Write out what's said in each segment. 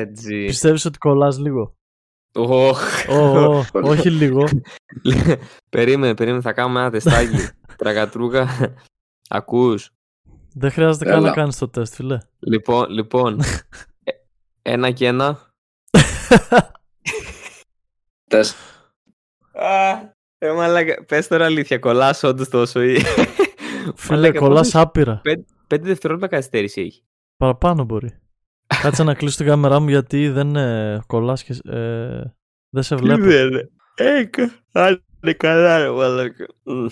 Ρετζι. Πιστεύεις ότι κολλάς λίγο; Οχ. Ω, ω, όχι λίγο. περίμενε, περίμενε, θα κάνουμε ένα τεστάκι. Τραγατρούγα. Ακούς. Δεν χρειάζεται καν Έλα. να κάνεις το τεστ, φίλε. Λοιπόν, λοιπόν. ε, ένα και ένα. Τεστ. Α, ε, μαλάκα, πες τώρα αλήθεια, κολλάς όντως τόσο ή... Φίλε, Μαλάκα, κολλάς πόσες- άπειρα. Πέντε δευτερόλεπτα καθυστέρηση έχει. Παραπάνω μπορεί. Κάτσε να κλείσω την κάμερά μου γιατί δεν ε, κολλάς και ε, δεν σε βλέπω. Έκα. Άντε καλά ρε μαλάκα. Μμ.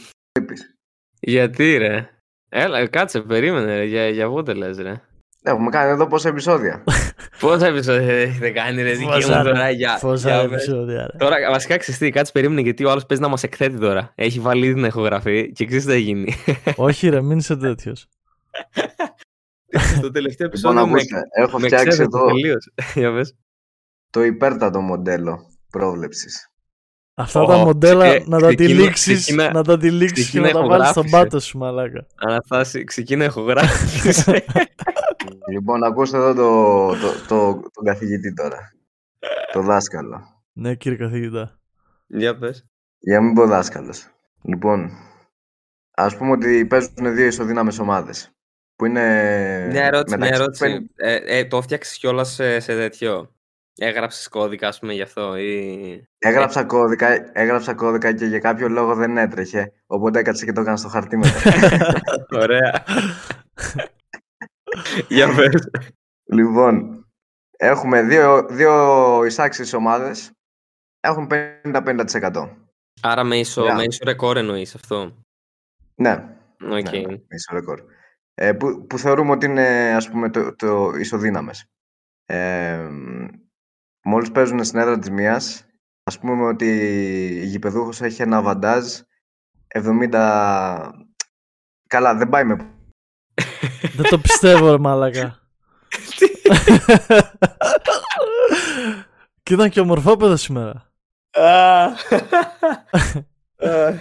Γιατί ρε; Έλα, κάτσε, περίμενε ρε. Για, για πότε λες ρε; Έχουμε κάνει εδώ πόσα επεισόδια. Πόσα επεισόδια έχετε κάνει ρε δική μου Πόσα- τώρα για... Πόσα για- επεισόδια, ρε. Τώρα, βασικά ξέρεις τι, κάτσε περίμενε γιατί ο άλλος παίζει να μας εκθέτει τώρα. Έχει βάλει ήδη την ηχογραφή και ξέρεις τι θα γίνει. Όχι ρε, μην είσαι τέτοιος. Στο τελευταίο Λοιπόν, επεισόδιο με, ακούστε, έχω με φτιάξει εξέδωσε εδώ τελείως. Για πες. το υπέρτατο μοντέλο πρόβλεψης. Αυτά Ω, τα μοντέλα ε, να τα ξεκίνα- τυλίξεις, ξεκίνα- να τα τυλίξεις και να ξεκίνα τα βάλεις στον ηχογράφηση. πάτο σου, μαλάκα. Αναστάση, ξεκίνα ηχογράφηση. Λοιπόν, ακούστε εδώ το, το, το, τον καθηγητή τώρα. Το δάσκαλο. Ναι, κύριε καθηγητά. Για πες. Για να μην πω δάσκαλος. Λοιπόν, ας πούμε ότι παίζουν δύο ισοδύναμες ομάδες. Που είναι... Μια ερώτηση, μια μεταξύ ερώτηση. Ε, ε, το έφτιαξες κιόλας σε, σε τέτοιο; Έγραψες κώδικα, ας πούμε, γι' αυτό. Ή... Έγραψα κώδικα, έγραψα κώδικα και για κάποιο λόγο δεν έτρεχε. Οπότε έκατσε και το έκανα στο χαρτί μετά. Ωραία. για πες. λοιπόν, έχουμε δύο, δύο ισάξιες ομάδες. Έχουν 50-50%. Άρα με ίσο, Ωραία. με ίσο ρεκόρ εννοείς αυτό; Ναι, οκ. ναι, ναι, ίσο ρεκόρ. Ε, που, που θεωρούμε ότι είναι ας πούμε το, το ισοδύναμες. Ε, μόλις παίζουν στην έδρα της μίας, ας πούμε ότι η γηπεδούχος έχει ένα βαντάζ 70... Καλά, δεν πάει με... Δεν το πιστεύω, ρε μαλάκα. και ήταν και ομορφόπεδο σήμερα. Α. Α.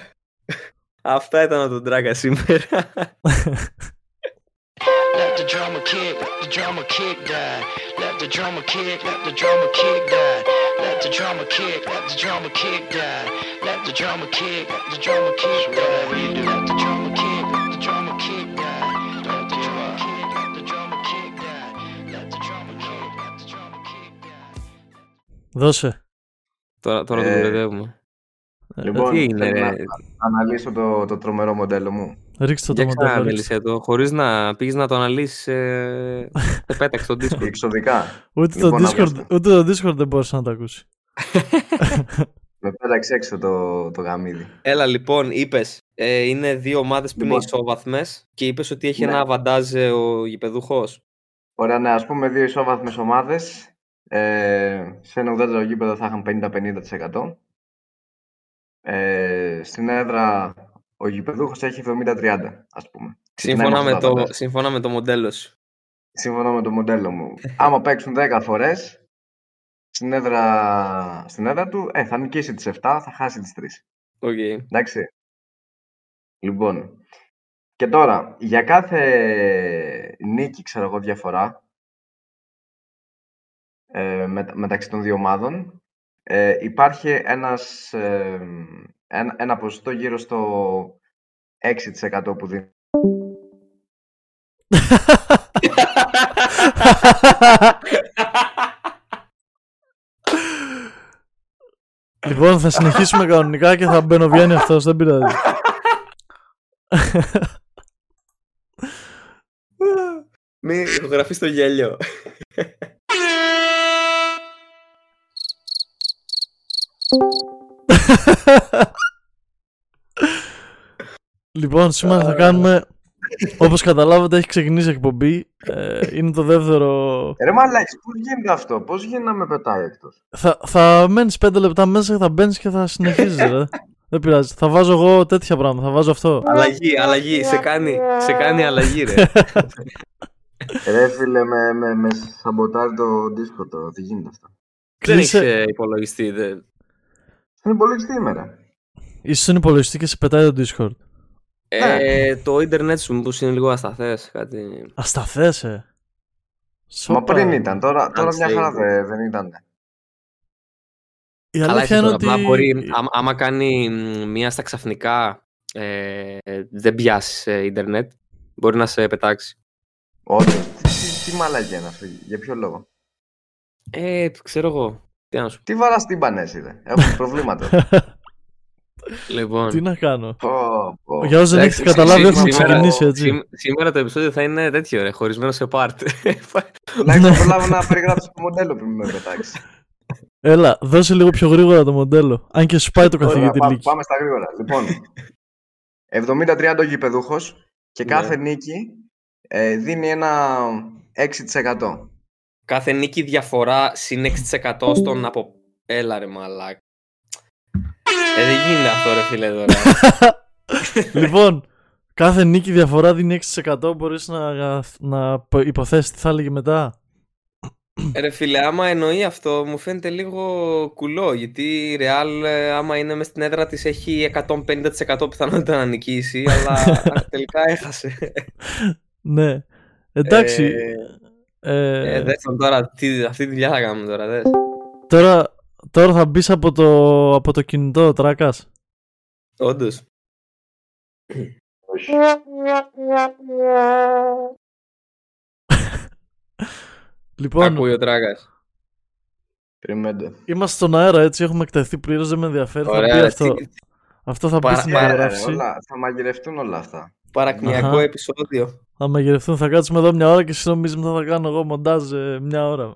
Αυτά ήταν από τον Τράγκα σήμερα. Let the drama kick, let the drama kick die. Let the drama kick, let the drama kick die. Let the drama kick, let the drama kick die. Let the drama kick, let the drama kick die. Let the drama kick, let the drama kick die. Let the drama kick, let the drama kick die. Let the drama kick, let the drama kick die. Δώσε. τώρα τώρα τον Ε, κοροϊδεύουμε. Λοιπόν, τι έγινε, θέλω να ρε. αναλύσω το, το τρομερό μοντέλο μου. Ρίξτε το Για μοντέλο. ρίξτε. ξαναμίλησε το, χωρίς να πήγες να το αναλύσεις, ε, σε πέταξε στο Discord. Εξωδικά. Ούτε, Λοιπόν, το Discord, ακούστε. ούτε το Discord δεν μπορούσε να το ακούσει. Με πέταξε έξω το, το γαμίδι. Έλα λοιπόν, είπες, ε, είναι δύο ομάδες που είναι Λοιπόν. ισόβαθμες και είπες ότι έχει Ναι. ένα αβαντάζ ε, ο γηπεδούχος. Ωραία, ναι, ας πούμε δύο ισόβαθμες ομάδες. Ε, σε ένα ουδέτερο γήπεδο θα είχαν 50-50%. Ε, στην έδρα ο γηπεδούχος έχει 70-30, ας πούμε. Ξεκινάει Σύμφωνα με, αυτό το, αβαντάζ. σύμφωνα με το μοντέλο σου. Σύμφωνα με το μοντέλο μου. Άμα παίξουν 10 φορές, στην έδρα, στην έδρα του, ε, θα νικήσει τις 7, θα χάσει τις 3. Οκ. Εντάξει. Λοιπόν. Και τώρα, για κάθε νίκη, ξέρω εγώ, διαφορά ε, με- μεταξύ των δύο ομάδων, ε, υπάρχει ένας, ε, ένα, ένα ποσοστό γύρω στο 6% που δίνει. λοιπόν, θα συνεχίσουμε κανονικά και θα μπαινοβγαίνει αυτός, δεν πειράζει. Μην ηχογραφείς το γέλιο. Λοιπόν, σήμερα θα κάνουμε. Όπως καταλάβατε, έχει ξεκινήσει η εκπομπή. Ε, είναι το δεύτερο. Ρε μαλάκης, πώς γίνεται αυτό, πώς γίνεται να με πετάει εκτός; Θα, θα μένεις 5 λεπτά μέσα και θα μπαίνεις και θα συνεχίζεις, ρε. Δεν πειράζει. Θα βάζω εγώ τέτοια πράγματα. Θα βάζω αυτό. αλλαγή, αλλαγή. Σε κάνει, σε κάνει αλλαγή, ρε. Ρε φίλε, με, με, με σαμποτάρει το Discord τώρα, τι γίνεται αυτό; Δεν έχεις Κλείσε. ε, υπολογιστή. Δε. Στην υπολογιστή ημέρα. Είσαι στον υπολογιστή και σε πετάει το Discord. Ε, το ίντερνετ σου μήπως είναι λίγο ασταθές. Κάτι... Ασταθές, ε. Μα Σόπα. πριν ήταν, τώρα, τώρα μια Unstable. χαρά δεν, δεν ήταν. Η Καλά, αλήθεια εσύ είναι τώρα, ότι... απλά μπορεί, άμα, άμα κάνει μ, μία στα ξαφνικά ε, δεν πιάσεις ε, ίντερνετ, μπορεί να σε πετάξει. Όντως, τι, τι, τι μαλακία είναι αυτή, για ποιο λόγο; Ε, ξέρω εγώ. Τι να σου Τι βαράς τύμπανες εσύ, ρε. Έχουμε προβλήματα. πω. Λοιπόν. Τι να κάνω. Πω, πω. Για όσους δεν εντάξει, έχετε καταλάβει, σή- έχουμε σήμερα- ξεκινήσει έτσι. σή- Σήμερα το επεισόδιο θα είναι τέτοιο, ρε, χωρισμένο σε part. Τουλάχιστον προλάβω να περιγράψω το μοντέλο πριν με πετάξεις. Έλα, δώσε λίγο πιο γρήγορα το μοντέλο. Αν και σου πάει το Ωραία, καθηγητή πά- Λύκη. Πάμε στα γρήγορα. Λοιπόν, 70-30 ο γηπεδούχος και Ναι. κάθε νίκη ε, δίνει ένα 6%. Κάθε νίκη διαφορά συν 6% στον από... Έλα ρε μαλάκα. Ε, δεν γίνεται αυτό ρε φίλε τώρα. λοιπόν, κάθε νίκη διαφορά δίνει 6%. Μπορείς να, να υποθέσεις τι θα έλεγε μετά; Ε, Ρε φίλε, άμα εννοεί αυτό, μου φαίνεται λίγο κουλό. Γιατί η Real, ε, άμα είναι μες στην έδρα της, έχει 150% πιθανότητα να νικήσει, αλλά τελικά έχασε. Ναι. Εντάξει. Ε, ε, Ε, δες τον τώρα, τι, αυτή τη δουλειά θα κάνουμε τώρα, δες. τώρα, τώρα θα μπεις από το, από το κινητό, τράκας. Όντως. Όχι. Λοιπόν, Ακούει ο Τράκας. Περιμένετε. είμαστε στον αέρα έτσι, έχουμε εκτεθεί πλήρως, δεν με ενδιαφέρει. θα Ωραία, μπει ρε, αυτό, τι- αυτό θα μπει Παρα- στην παρα- ηχογράφηση. όλα, θα μαγειρευτούν όλα αυτά. Παρακμιακό Αχα. επεισόδιο. Θα μαγειρευτούν, θα κάτσουμε εδώ μια ώρα και εσύ νομίζεις μετά θα κάνω εγώ μοντάζ ε, μια ώρα.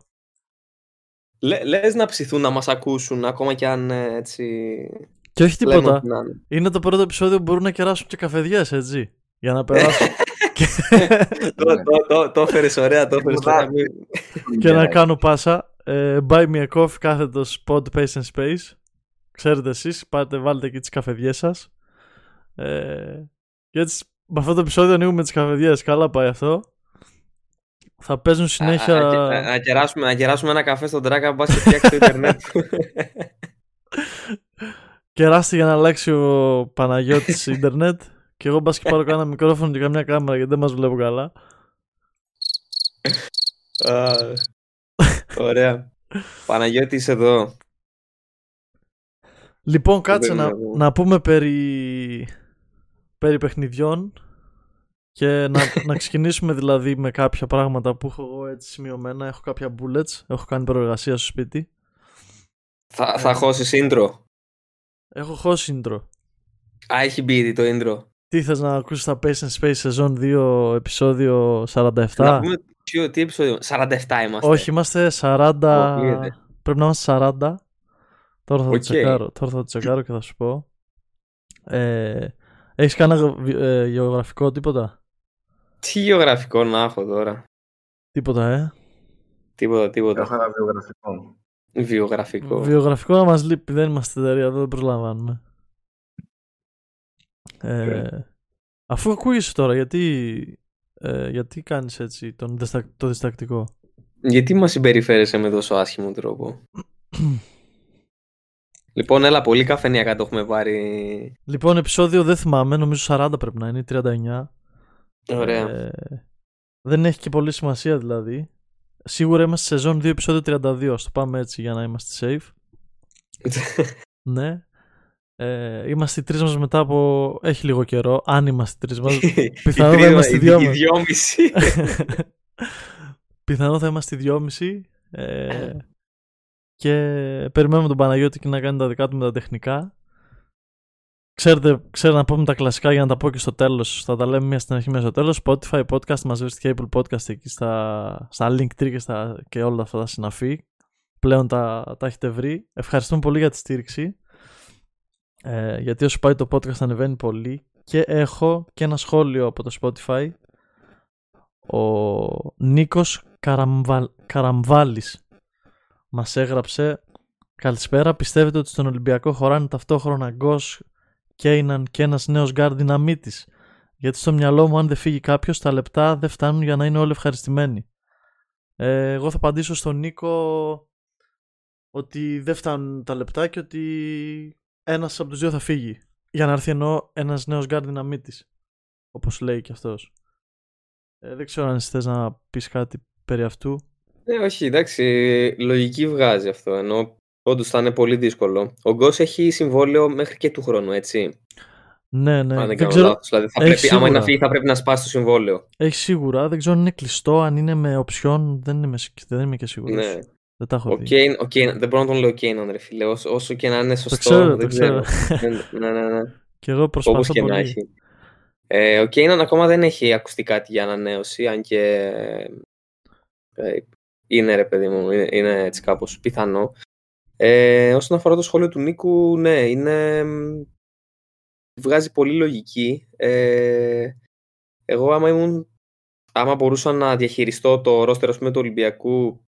Λε, λες να ψηθούν να μας ακούσουν, ακόμα κι αν ε, έτσι... Και όχι λέμε τίποτα. ό,τι να είναι. Είναι το πρώτο επεισόδιο που μπορούν να κεράσουν και καφεδιές, έτσι. Για να περάσουν. και, Το- το- το- Το έφερες ωραία, το έφερες Τίποτα. ωραία. Μην- και να κάνω πάσα. Ε, buy me a coffee κάθετος pod pace and space. Ξέρετε εσείς, πάτε βάλτε εκεί τις καφεδιές σας. Ε, και έτσι με αυτό το επεισόδιο ανοίγουμε τις καφεδιές. Καλά πάει αυτό. Θα παίζουν συνέχεια... Α, α, α, να, κεράσουμε, να κεράσουμε ένα καφέ στον Τράκα, μπας και φτιάξει το ίντερνετ. Κεράστε για να αλλάξει ο Παναγιώτης ίντερνετ. Και εγώ μπας και πάρω κάνα μικρόφωνο και καμιά κάμερα γιατί δεν μας βλέπω καλά. Α, Ωραία. Παναγιώτη είσαι εδώ. Λοιπόν, κάτσε να, βλέπω. να πούμε περί, περί παιχνιδιών και να, να ξεκινήσουμε δηλαδή με κάποια πράγματα που έχω εγώ έτσι σημειωμένα. Έχω κάποια bullets, έχω κάνει προεργασία στο σπίτι. Θα, θα χώσεις intro. Έχω χώσει intro. Α, έχει μπει ήδη το intro. Τι θες να ακούσεις τα Pace and Space σεζόν 2 επεισόδιο 47? Να πούμε ποιο, τι επεισόδιο. 47 είμαστε. Όχι, είμαστε 40. Ω, είδε. Πρέπει να είμαστε 40. Τώρα θα το Οκ. τσεκάρω. Τώρα θα το τσεκάρω και θα σου πω. Ε, έχεις κανένα ε, γεωγραφικό τίποτα; Τι γεωγραφικό να έχω τώρα; Τίποτα, ε. Τίποτα, τίποτα. Έχω ένα βιογραφικό. Βιογραφικό. Βιογραφικό να μας λείπει, δεν είμαστε εταιρεία, εδώ δεν προλαμβάνουμε. Ε, αφού ακούγεσαι τώρα, γιατί, ε, γιατί κάνεις έτσι τον, διστακ- το διστακτικό; Γιατί μας συμπεριφέρεσαι με τόσο άσχημο τρόπο; λοιπόν, έλα, πολύ καφενιακά το έχουμε πάρει. λοιπόν, επεισόδιο δεν θυμάμαι, νομίζω 40 πρέπει να είναι, ή 39. Ωραία. Ε, δεν έχει και πολύ σημασία δηλαδή. Σίγουρα είμαστε σε σεζόν 2 επεισόδιο 32, ας το πάμε έτσι για να είμαστε safe. Ναι. Ε, είμαστε οι τρεις μας μετά από... Έχει λίγο καιρό, αν είμαστε οι τρεις μας. πιθανόν θα είμαστε οι δυο μας. δυόμιση. Πιθανόν θα είμαστε οι δυόμιση. Ε, και περιμένουμε τον Παναγιώτη και να κάνει τα δικά του με τα τεχνικά. Ξέρετε, ξέρω να πούμε τα κλασικά για να τα πω και στο τέλος. Θα τα λέμε μία στην αρχή, μία στο τέλος. Spotify podcast, μας βρίσκεται και Apple podcast εκεί στα, στα Linktree και, στα, και όλα αυτά τα συναφή. Πλέον τα, τα έχετε βρει. Ευχαριστούμε πολύ για τη στήριξη. Ε, γιατί όσο πάει το podcast ανεβαίνει πολύ. Και έχω και ένα σχόλιο από το Spotify. Ο Νίκος Καραμβα... Καραμβάλης μας έγραψε Καλησπέρα, πιστεύετε ότι στον Ολυμπιακό χωράνε ταυτόχρονα Γκος, Κάναν και ένας νέος γκάρ δυναμίτης. Γιατί στο μυαλό μου αν δεν φύγει κάποιος τα λεπτά δεν φτάνουν για να είναι όλοι ευχαριστημένοι. Ε, εγώ θα απαντήσω στον Νίκο ότι δεν φτάνουν τα λεπτά και ότι ένας από τους δύο θα φύγει. Για να έρθει εννοώ ένας νέος γκάρ δυναμίτης. Όπως λέει και αυτός. Ε, δεν ξέρω αν εσύ θες να πεις κάτι περί αυτού. Ναι, όχι, εντάξει, λογική βγάζει αυτό. Ενώ όντως θα είναι πολύ δύσκολο. Ο Γκος έχει συμβόλαιο μέχρι και του χρόνου, έτσι. Ναι, ναι. Αν δεν δεν κάνω ξέρω, λάθος. Δηλαδή, θα έχει πρέπει, άμα είναι σίγουρα. να φύγει, θα πρέπει να σπάσει το συμβόλαιο. έχει σίγουρα. Δεν ξέρω αν είναι κλειστό, αν είναι με οψιόν. Δεν είμαι, σ- δεν είμαι και σίγουρος. Ναι. Δεν τα έχω Ο δει. Κέιν, ο Κέιν, δεν μπορώ να τον λέω Κέιναν, ρε φίλε. Όσο, όσο και να είναι σωστό, ξέρω, δεν το ξέρω. ξέρω. Δεν- ναι, ναι, ναι. Και εγώ προσπαθώ Όπως και να πολύ. έχει. Ε, ο Κέιναν ακόμα δεν έχει ακουστεί κάτι για ανανέωση, αν και ε, είναι ρε παιδί μου, είναι, είναι έτσι κάπως πιθανό. Ε, όσον αφορά το σχόλιο του Νίκου, ναι, είναι, μ, βγάζει πολύ λογική. Ε, εγώ άμα ήμουν, άμα μπορούσα να διαχειριστώ το ρόστερ ας πούμε, του Ολυμπιακού,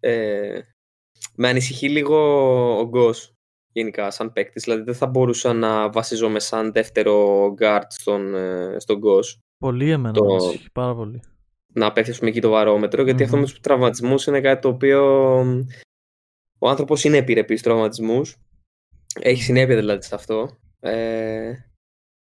ε, με ανησυχεί λίγο ο Γκος γενικά σαν παίκτης. Δηλαδή δεν θα μπορούσα να βασίζομαι σαν δεύτερο guard στον, ε, στον Γκος Πολύ εμένα Το- με ανησυχεί πάρα πολύ. Να πέφτει ας πούμε, εκεί το βαρόμετρο, γιατί αυτό Μμμ. με τους τραυματισμούς είναι κάτι το οποίο μ, ο άνθρωπος είναι επιρρεπής στους τραυματισμούς. Έχει συνέπεια δηλαδή σε αυτό. Ε,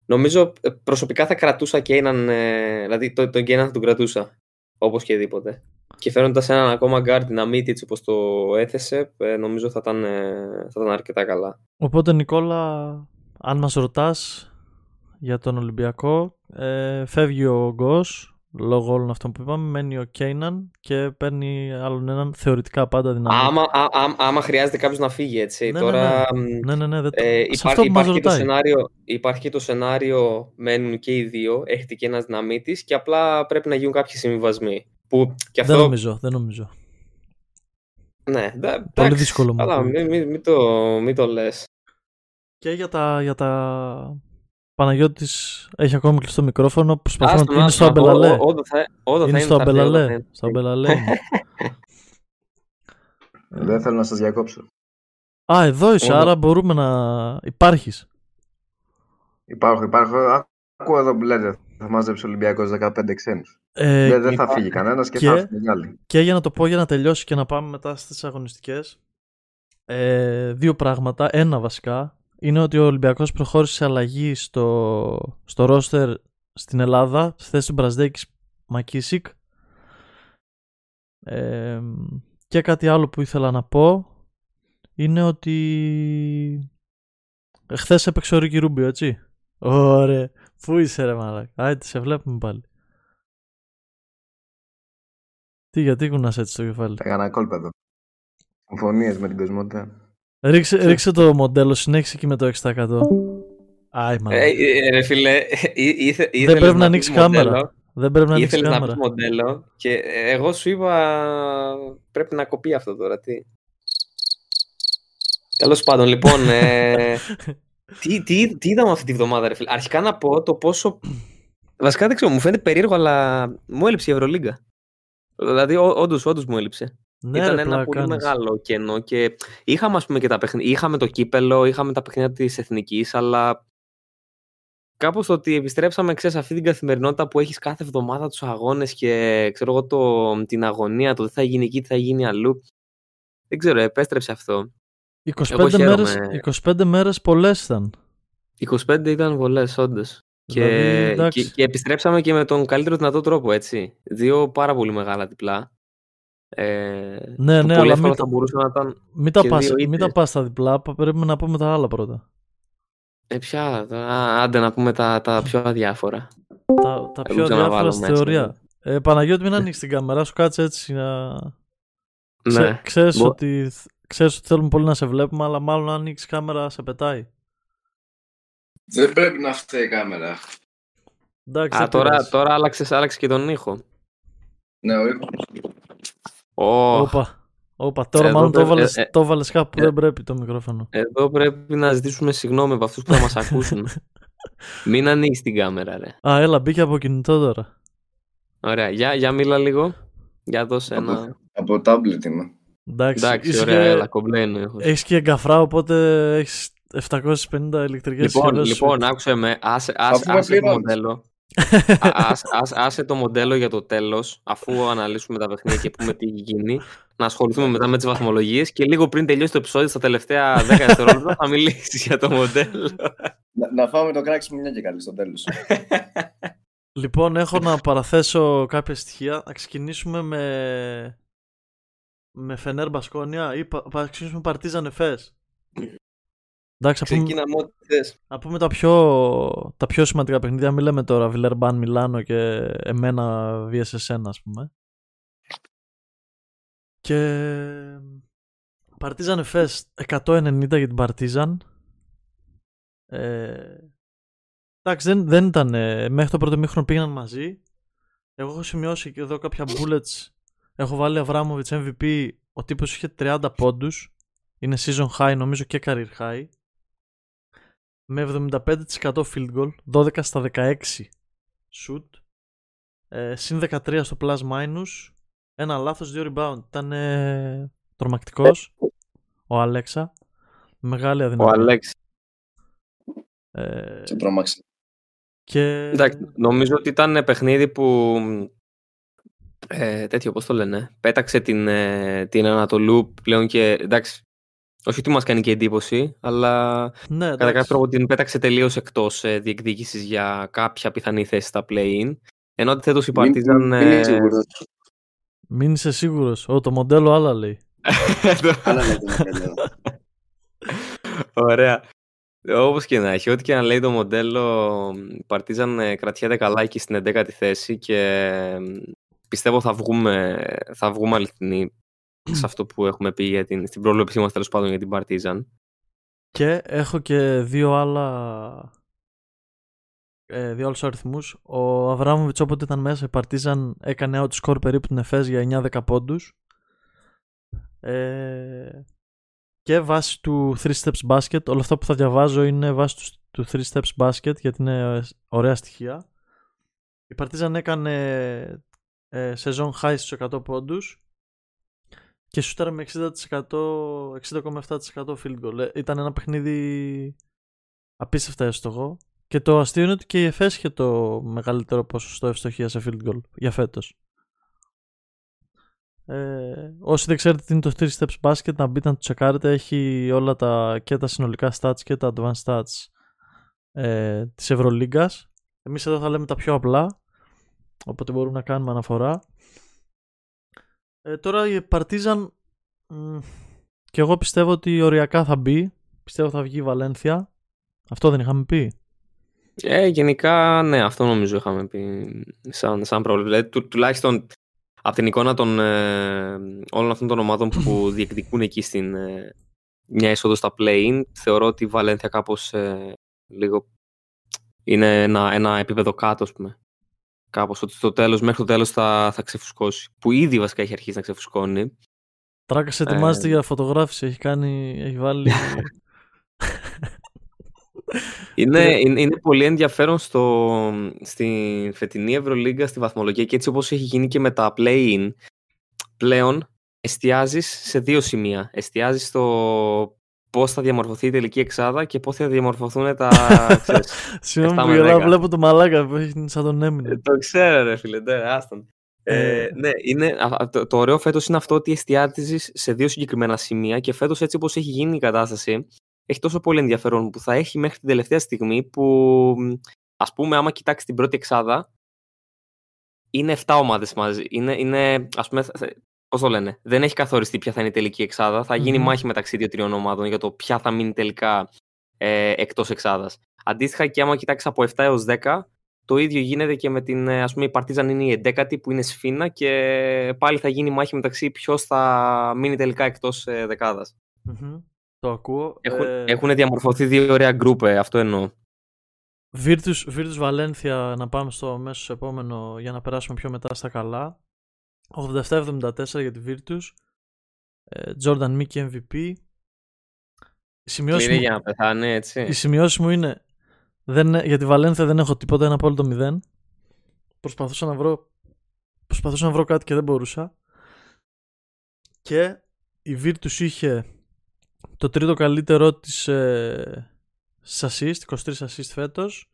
νομίζω ε, προσωπικά θα κρατούσα και έναν. Ε, δηλαδή το- τον Κέιναν θα τον κρατούσα. Όπως και δίποτε. Και φέρνοντα έναν ακόμα guard δυναμίτη έτσι όπως το έθεσε, ε, νομίζω θα ήταν, ε, θα ήταν αρκετά καλά. Οπότε Νικόλα, αν μας ρωτάς για τον Ολυμπιακό, ε, φεύγει ο Γκος λόγω όλων αυτών που είπαμε, μένει ο Κέιναν και παίρνει άλλον έναν θεωρητικά πάντα δυναμικό. Άμα, α, α- άμα χρειάζεται κάποιος να φύγει, έτσι. Ναι, ναι, Τώρα. μ, Ναι, ναι, ναι. Δεν... το- Ε, σε υπά- αυτό που μας υπάρχει, και το ρωτάει. σενάριο, υπάρχει και το σενάριο μένουν και οι δύο, έχετε και ένας δυναμίτης και απλά πρέπει να γίνουν κάποιοι συμβιβασμοί. Που και αυτό, Δεν νομίζω, δεν νομίζω. ναι, εντά- εντάξει, Πολύ δύσκολο μου Καλά, ακούγεται. μην, μην, μην το, μην το λες. Και για τα, για τα... Παναγιώτης έχει ακόμη κλειστό μικρόφωνο. Προσπαθώ να Άστον, είναι στο άστον, αμπελαλέ. ό- ό- Όταν θα, όταν Είναι θα στο θα έρθει, όταν θα αμπελαλέ. έρθει. Στο αμπελαλέ. είναι. Δεν θέλω να σας διακόψω. Α, εδώ είσαι, Όλα. άρα μπορούμε να... Υπάρχεις. Υπάρχω, υπάρχω. Ά- Ακούω εδώ που λέτε. Θα μαζέψει ο Ολυμπιακός 15 ξένους. Ε, δεν, δεν θα υπάρχει. φύγει κανένας και, και- θα έρθουν οι άλλοι. Και για να το πω για να τελειώσει και να πάμε μετά στις αγωνιστικές. Ε, δύο πράγματα. Ένα βασικά είναι ότι ο Ολυμπιακός προχώρησε σε αλλαγή στο, στο ρόστερ στην Ελλάδα στη θέση του Μπραζδέκης Μακίσικ. Ε, και κάτι άλλο που ήθελα να πω είναι ότι χθες έπαιξε ο Ρίκη Ρούμπιο, έτσι. Ωραία. Πού είσαι ρε μαλάκα. Άιτε, σε βλέπουμε πάλι. Τι, γιατί κουνάς έτσι το κεφάλι; Θα έκανα κόλπεδο. Συμφωνίες με την Κοσμοτέ. Ρίξε, ρίξε το μοντέλο, συνέχισε εκεί με το 6%. Άι, μαλάκα. Ε, ε, ρε φίλε, ή- ήθε- Δεν ήθελες πρέπει να πεις ανοίξει μοντέλο, κάμερα. Δεν πρέπει να ανοίξει Ήθελες να πεις κάμερα. μοντέλο; Και εγώ σου είπα πρέπει να κοπεί αυτό τώρα. Τι. Τέλος πάντων, λοιπόν, ε, τι, τι, τι είδαμε αυτή τη βδομάδα, ρε φίλε; Αρχικά να πω το πόσο. Βασικά δεν ξέρω, μου φαίνεται περίεργο, αλλά μου έλειψε η Ευρωλίγκα. Δηλαδή, όντως, όντως μου έλειψε. Ναι, Ήταν ρε, ένα πλάκα πολύ κάνεις. μεγάλο κενό και είχαμε, ας πούμε, και τα παιχνίδια. Είχαμε το κύπελο, είχαμε τα παιχνίδια της Εθνικής, αλλά κάπως το ότι επιστρέψαμε, ξέρεις, αυτή την καθημερινότητα που έχεις κάθε εβδομάδα τους αγώνες και ξέρω εγώ το, την αγωνία, το τι θα γίνει εκεί, τι θα γίνει αλλού. Δεν ξέρω, επέστρεψε αυτό. 25 χαίρομαι. μέρες, 25 μέρες πολλές ήταν. 25 ήταν πολλές, όντως. Και, Δηλαδή, εντάξει. και, και επιστρέψαμε και με τον καλύτερο δυνατό τρόπο, έτσι. Δύο πάρα πολύ μεγάλα διπλά. Ε, Ναι, που ναι, πολύ αλλά εύκολα μην, θα μπορούσαν να ήταν. μην, τα και πας, δύο μην τα ήττες. πας στα διπλά, πα- πρέπει να πούμε τα άλλα πρώτα. Ε, ποια, α, άντε να πούμε τα, τα πιο αδιάφορα. Τα, τα Εγώ πιο ξαναβάλω διάφορα στη μέσα. θεωρία. Ε, Παναγιώτη, μην ανοίξεις την κάμερα σου, κάτσε έτσι να... Ξέ, Ναι. ξέρεις, Μπο- ότι, ξέρεις ότι θέλουμε πολύ να σε βλέπουμε, αλλά μάλλον αν ανοίξεις κάμερα σε πετάει. Δεν πρέπει να φταίει η κάμερα. Εντάξει, Α, δεν τώρα, πειράζει. τώρα άλλαξες, άλλαξες και τον ήχο. Ναι, ο ήχος. Ω, Όπα. Όπα, τώρα Εδώ μάλλον το πρέπει- έβαλες, ε, ε, το έβαλες κάπου που ε, δεν πρέπει το μικρόφωνο. Εδώ πρέπει να ζητήσουμε συγγνώμη από αυτούς που θα μας ακούσουν. Μην ανοίξει την κάμερα, ρε. Α, έλα, μπήκε από κινητό τώρα. Ωραία, για, για μίλα λίγο. Για δώσε ένα... Από, από tablet είμαι. Εντάξει, Εντάξει, είσαι ωραία, και- έλα, κομπλένο ήχος. Έχεις και εγκαφρά, οπότε έχεις 750 ηλεκτρικές Λοιπόν, συσκευές σου. λοιπόν, άκουσε με, άσε, άσε, Αφού με άσε το πληρώνεις. μοντέλο. Α- άσε, άσε- άσε το μοντέλο για το τέλος, αφού αναλύσουμε τα παιχνίδια και πούμε τι έχει γίνει, να ασχοληθούμε μετά με τις βαθμολογίες και λίγο πριν τελειώσει το επεισόδιο στα τελευταία 10 δευτερόλεπτα θα μιλήσεις για το μοντέλο. Να, να φάμε το κράξιμο μια και καλή στο τέλος. Λοιπόν, έχω να παραθέσω κάποια στοιχεία. Να ξεκινήσουμε με. με Φενέρ Μπασκόνια ή πα... να ξεκινήσουμε με Παρτίζαν Εφές. Εντάξει, να πούμε, Ξεκίναμε ό,τι θες. να πούμε τα πιο, τα πιο σημαντικά παιχνίδια. Μην λέμε τώρα Βιλερμπάν Μιλάνο και εμένα vs εσένα, ας πούμε. Και Παρτίζαν Εφές 190 για την Παρτίζαν. Ε, εντάξει, δεν, δεν ήταν. ε, Μέχρι το πρώτο μήχρονο πήγαιναν μαζί. Εγώ έχω σημειώσει και εδώ κάποια bullets. Έχω βάλει Αβράμοβιτς MVP. Ο τύπος είχε 30 πόντους. Είναι season high νομίζω και career high. Με 75% field goal. 12 στα 16 shoot. Ε, συν 13 στο plus minus. Ένα λάθος, δύο rebound. Ήταν ε, τρομακτικός. Ο Αλέξα. Μεγάλη Ο αδυναμία. Αλέξ. Ε, Σε τρόμαξε. και... Εντάξει, νομίζω ότι ήταν παιχνίδι που. Ε, τέτοιο, πώς το λένε. Πέταξε την, ε, την Ανατολού πλέον και. Εντάξει, όχι ότι μας κάνει και εντύπωση, αλλά ναι, κατά εντάξει. κάποιο τρόπο την πέταξε τελείως εκτός ε, διεκδίκησης για κάποια πιθανή θέση στα play-in. Ενώ αντιθέτως η Μην- Παρτίζαν. μην είσαι σίγουρος. Μην είσαι σίγουρος. Ω, το μοντέλο άλλα λέει. Άλλα λέτε να λέω. Ωραία. Όπως και να έχει, ό,τι και να λέει το μοντέλο, η Παρτίζαν ε, κρατιέται καλά εκεί στην 11η θέση και ε, πιστεύω θα βγούμε, θα βγούμε αληθινοί σε αυτό που έχουμε πει για την, στην πρόβλεψή μας τέλος πάντων για την Παρτίζαν. Και έχω και δύο άλλα. Ε, δύο άλλους αριθμούς. Ο Αβράμοβιτς όποτε ήταν μέσα η Παρτίζαν έκανε outscore περίπου την Εφές για 9-10 πόντους. Ε, και βάσει του 3 steps basket, όλα αυτά που θα διαβάζω είναι βάσει του, του 3 steps basket γιατί είναι ε, ωραία στοιχεία. Η Παρτίζαν έκανε ε, σεζόν high στους 100 πόντους και σούταρε με 60%, 60,7% field goal. Ε, Ήταν ένα παιχνίδι απίστευτα εύστοχο. Και το αστείο είναι ότι και η ΕΦΕΣ είχε το μεγαλύτερο ποσοστό ευστοχία σε field goal για φέτος. Ε, όσοι δεν ξέρετε τι είναι το 3 steps basket να μπείτε να το τσεκάρετε έχει όλα τα και τα συνολικά stats και τα advanced stats ε, της Ευρωλίγκας εμείς εδώ θα λέμε τα πιο απλά οπότε μπορούμε να κάνουμε αναφορά ε, τώρα η Partizan μ, και εγώ πιστεύω ότι οριακά θα μπει πιστεύω θα βγει η Βαλένθια αυτό δεν είχαμε πει Ε, γενικά, ναι, αυτό νομίζω είχαμε πει σαν, σαν πρόβλημα. Δηλαδή, του, τουλάχιστον από την εικόνα των ε, όλων αυτών των ομάδων που διεκδικούν εκεί στην ε, μια είσοδο στα play-in, θεωρώ ότι η Βαλένθια κάπως ε, λίγο είναι ένα, ένα επίπεδο κάτω, ας πούμε. Κάπως ότι στο τέλος, μέχρι το τέλος θα, θα ξεφουσκώσει. Που ήδη βασικά έχει αρχίσει να ξεφουσκώνει. Τράκας ετοιμάζεται Ε. για φωτογράφηση έχει κάνει έχει βάλει Είναι, Ε. είναι, είναι πολύ ενδιαφέρον στο, στη φετινή Ευρωλίγκα, στη βαθμολογία και έτσι όπως έχει γίνει και με τα play-in, πλέον εστιάζεις σε δύο σημεία. Εστιάζεις στο πώς θα διαμορφωθεί η τελική εξάδα και πώς θα διαμορφωθούν τα... ξέρεις, Συγγνώμη Εφτά που με γελάω, δέκα. βλέπω το μαλάκα που έχει σαν τον Ε, έμεινε. το ξέρω ρε φίλε, ναι, άστον. Ε, Ε. ναι, είναι, α- α- το, το ωραίο φέτος είναι αυτό ότι εστιάζεις σε δύο συγκεκριμένα σημεία και φέτος έτσι όπως έχει γίνει η κατάσταση έχει τόσο πολύ ενδιαφέρον που θα έχει μέχρι την τελευταία στιγμή που μ, ας πούμε άμα κοιτάξεις την πρώτη εξάδα είναι 7 ομάδες μαζί. Είναι, είναι ας πούμε, θα- θα- πώς το λένε, δεν έχει καθοριστεί ποια θα είναι η τελική εξάδα. Θα γίνει Μμμ. μάχη μεταξύ δύο-τριών ομάδων για το ποια θα μείνει τελικά ε, εκτός εξάδας. Αντίστοιχα και άμα κοιτάξεις από 7 έως 10 το ίδιο γίνεται και με την, ε, ας πούμε, η Παρτίζαν είναι η 11η που είναι σφίνα και πάλι θα γίνει μάχη μεταξύ ποιος θα μείνει τελικά εκτός ε, δεκάδας. Μμμ. Το ακούω. Έχουν, Ε, έχουν διαμορφωθεί δύο ωραία γκρουπ, ε, αυτό εννοώ. Virtus, Virtus Valencia να πάμε στο αμέσως επόμενο για να περάσουμε πιο μετά στα καλά. 87-74 για τη Virtus. Ε, Jordan Mickey MVP. Οι σημειώσεις, Κλείνει μου, για να πεθάνει, έτσι. οι σημειώσεις μου είναι δεν, για τη Valencia δεν έχω τίποτα, ένα απόλυτο μηδέν. Προσπαθούσα να βρω προσπαθούσα να βρω κάτι και δεν μπορούσα. Και η Virtus είχε το τρίτο καλύτερό της ε, στις assist, 23 assist φέτος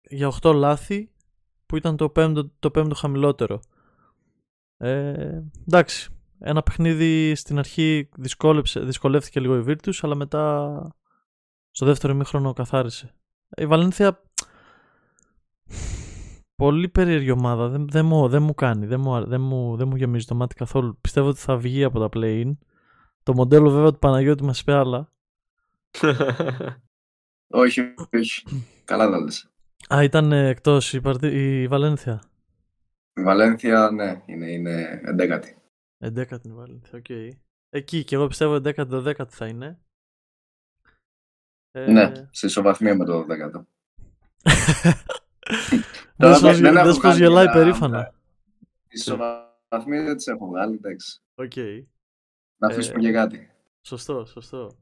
για 8 λάθη που ήταν το πέμπτο, το πέμπτο χαμηλότερο. Ε, εντάξει, ένα παιχνίδι στην αρχή δυσκόλεψε, δυσκολεύτηκε λίγο η Virtus αλλά μετά στο δεύτερο ημίχρονο καθάρισε. Η Βαλένθια πολύ περίεργη ομάδα. Δεν, δεν, μου, δεν μου κάνει. Δεν μου, αρ- δεν, μου, δεν μου γεμίζει το μάτι καθόλου. Πιστεύω ότι θα βγει από τα play-in. Το μοντέλο βέβαια του Παναγιώτη μας είπε άλλα. Όχι, όχι. Καλά τα λες. Α, ήταν ε, εκτός η, Παρτι- η Βαλένθια. Η Βαλένθια, ναι, είναι, είναι εντέκατη. 11η η Βαλένθια, οκ. Εκεί και εγώ πιστεύω 11η-12η θα είναι. Ε, Ναι, σε ισοβαθμία με το 10ο. Δες δεν- πως, δεν έχω δες πως βγάλει γελάει τα- περήφανα. Τις ισοβαθμίες δεν τις έχω βγάλει, εντάξει. Οκ. Να αφήσουμε Ε, και κάτι. Σωστό, σωστό.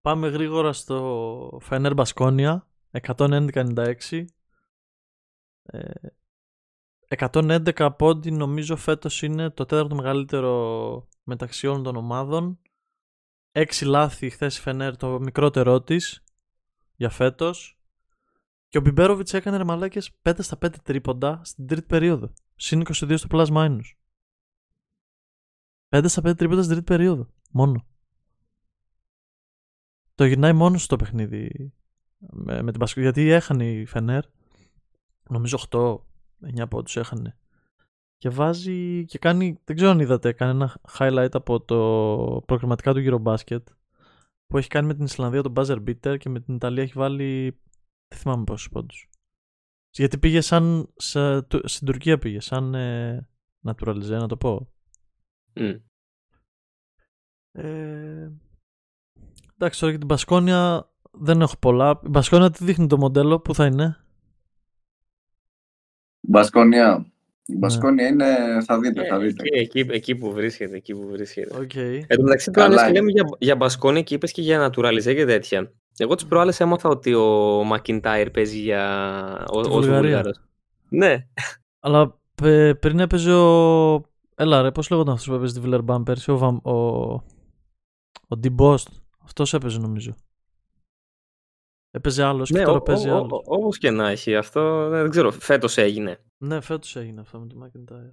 Πάμε γρήγορα στο Φενέρ Μπασκόνια 111-96. Ε, 111 πόντοι νομίζω φέτος είναι το τέταρτο μεγαλύτερο μεταξύ όλων των ομάδων. 6 λάθη χθες η Φενέρ το μικρότερό της για φέτος. Και ο Μπιμπέροβιτς έκανε ρε μαλάκες 5 στα 5 τρίποντα στην τρίτη περίοδο. Συν 22 στο plus minus. 5 στα 5 τρίποντα στην τρίτη περίοδο. Μόνο. Το γυρνάει μόνος στο παιχνίδι με, με την Πασκού. Γιατί έχανε η Φενέρ. Νομίζω 8-9 πόντους έχανε. Και βάζει και κάνει, δεν ξέρω αν είδατε, κάνει ένα highlight από το προκριματικά του Eurobasket που έχει κάνει με την Ισλανδία τον buzzer beater και με την Ιταλία έχει βάλει, δεν θυμάμαι πόσους πόντους. Γιατί πήγε σαν, σε, του- στην Τουρκία πήγε, σαν ε, naturalize, να το πω. Μμ. Ε, εντάξει, τώρα για την Μπασκόνια δεν έχω πολλά. Η Μπασκόνια τι δείχνει το μοντέλο, που θα είναι. Μπασκόνια. Η Ναι. Μπασκόνια είναι, θα δείτε, θα Ε, δείτε. εκεί, εκεί, εκεί που βρίσκεται, εκεί που βρίσκεται. Οκ. Εν τω μεταξύ, τώρα Καλά λες και είναι. λέμε για, για μπασκόνια και είπες και για naturalize και τέτοια. Εγώ τις προάλλες έμαθα ότι ο Μακιντάιρ παίζει για. Ο, Τη ως Βουλγαρία. Βουλγάρος. Ναι. Αλλά πε- πριν έπαιζε ο. Έλα ρε, πώς λέγονταν αυτός που έπαιζε τη Βιλερμπάν πέρσι, ο, Βαμ... ο... ο Ντιμπόστ. Αυτός έπαιζε νομίζω. Έπαιζε άλλος και ναι τώρα παίζει άλλος. Όπως και να έχει. Αυτό δεν ξέρω. Φέτος έγινε. Ναι, φέτος έγινε αυτό με τον McIntyre.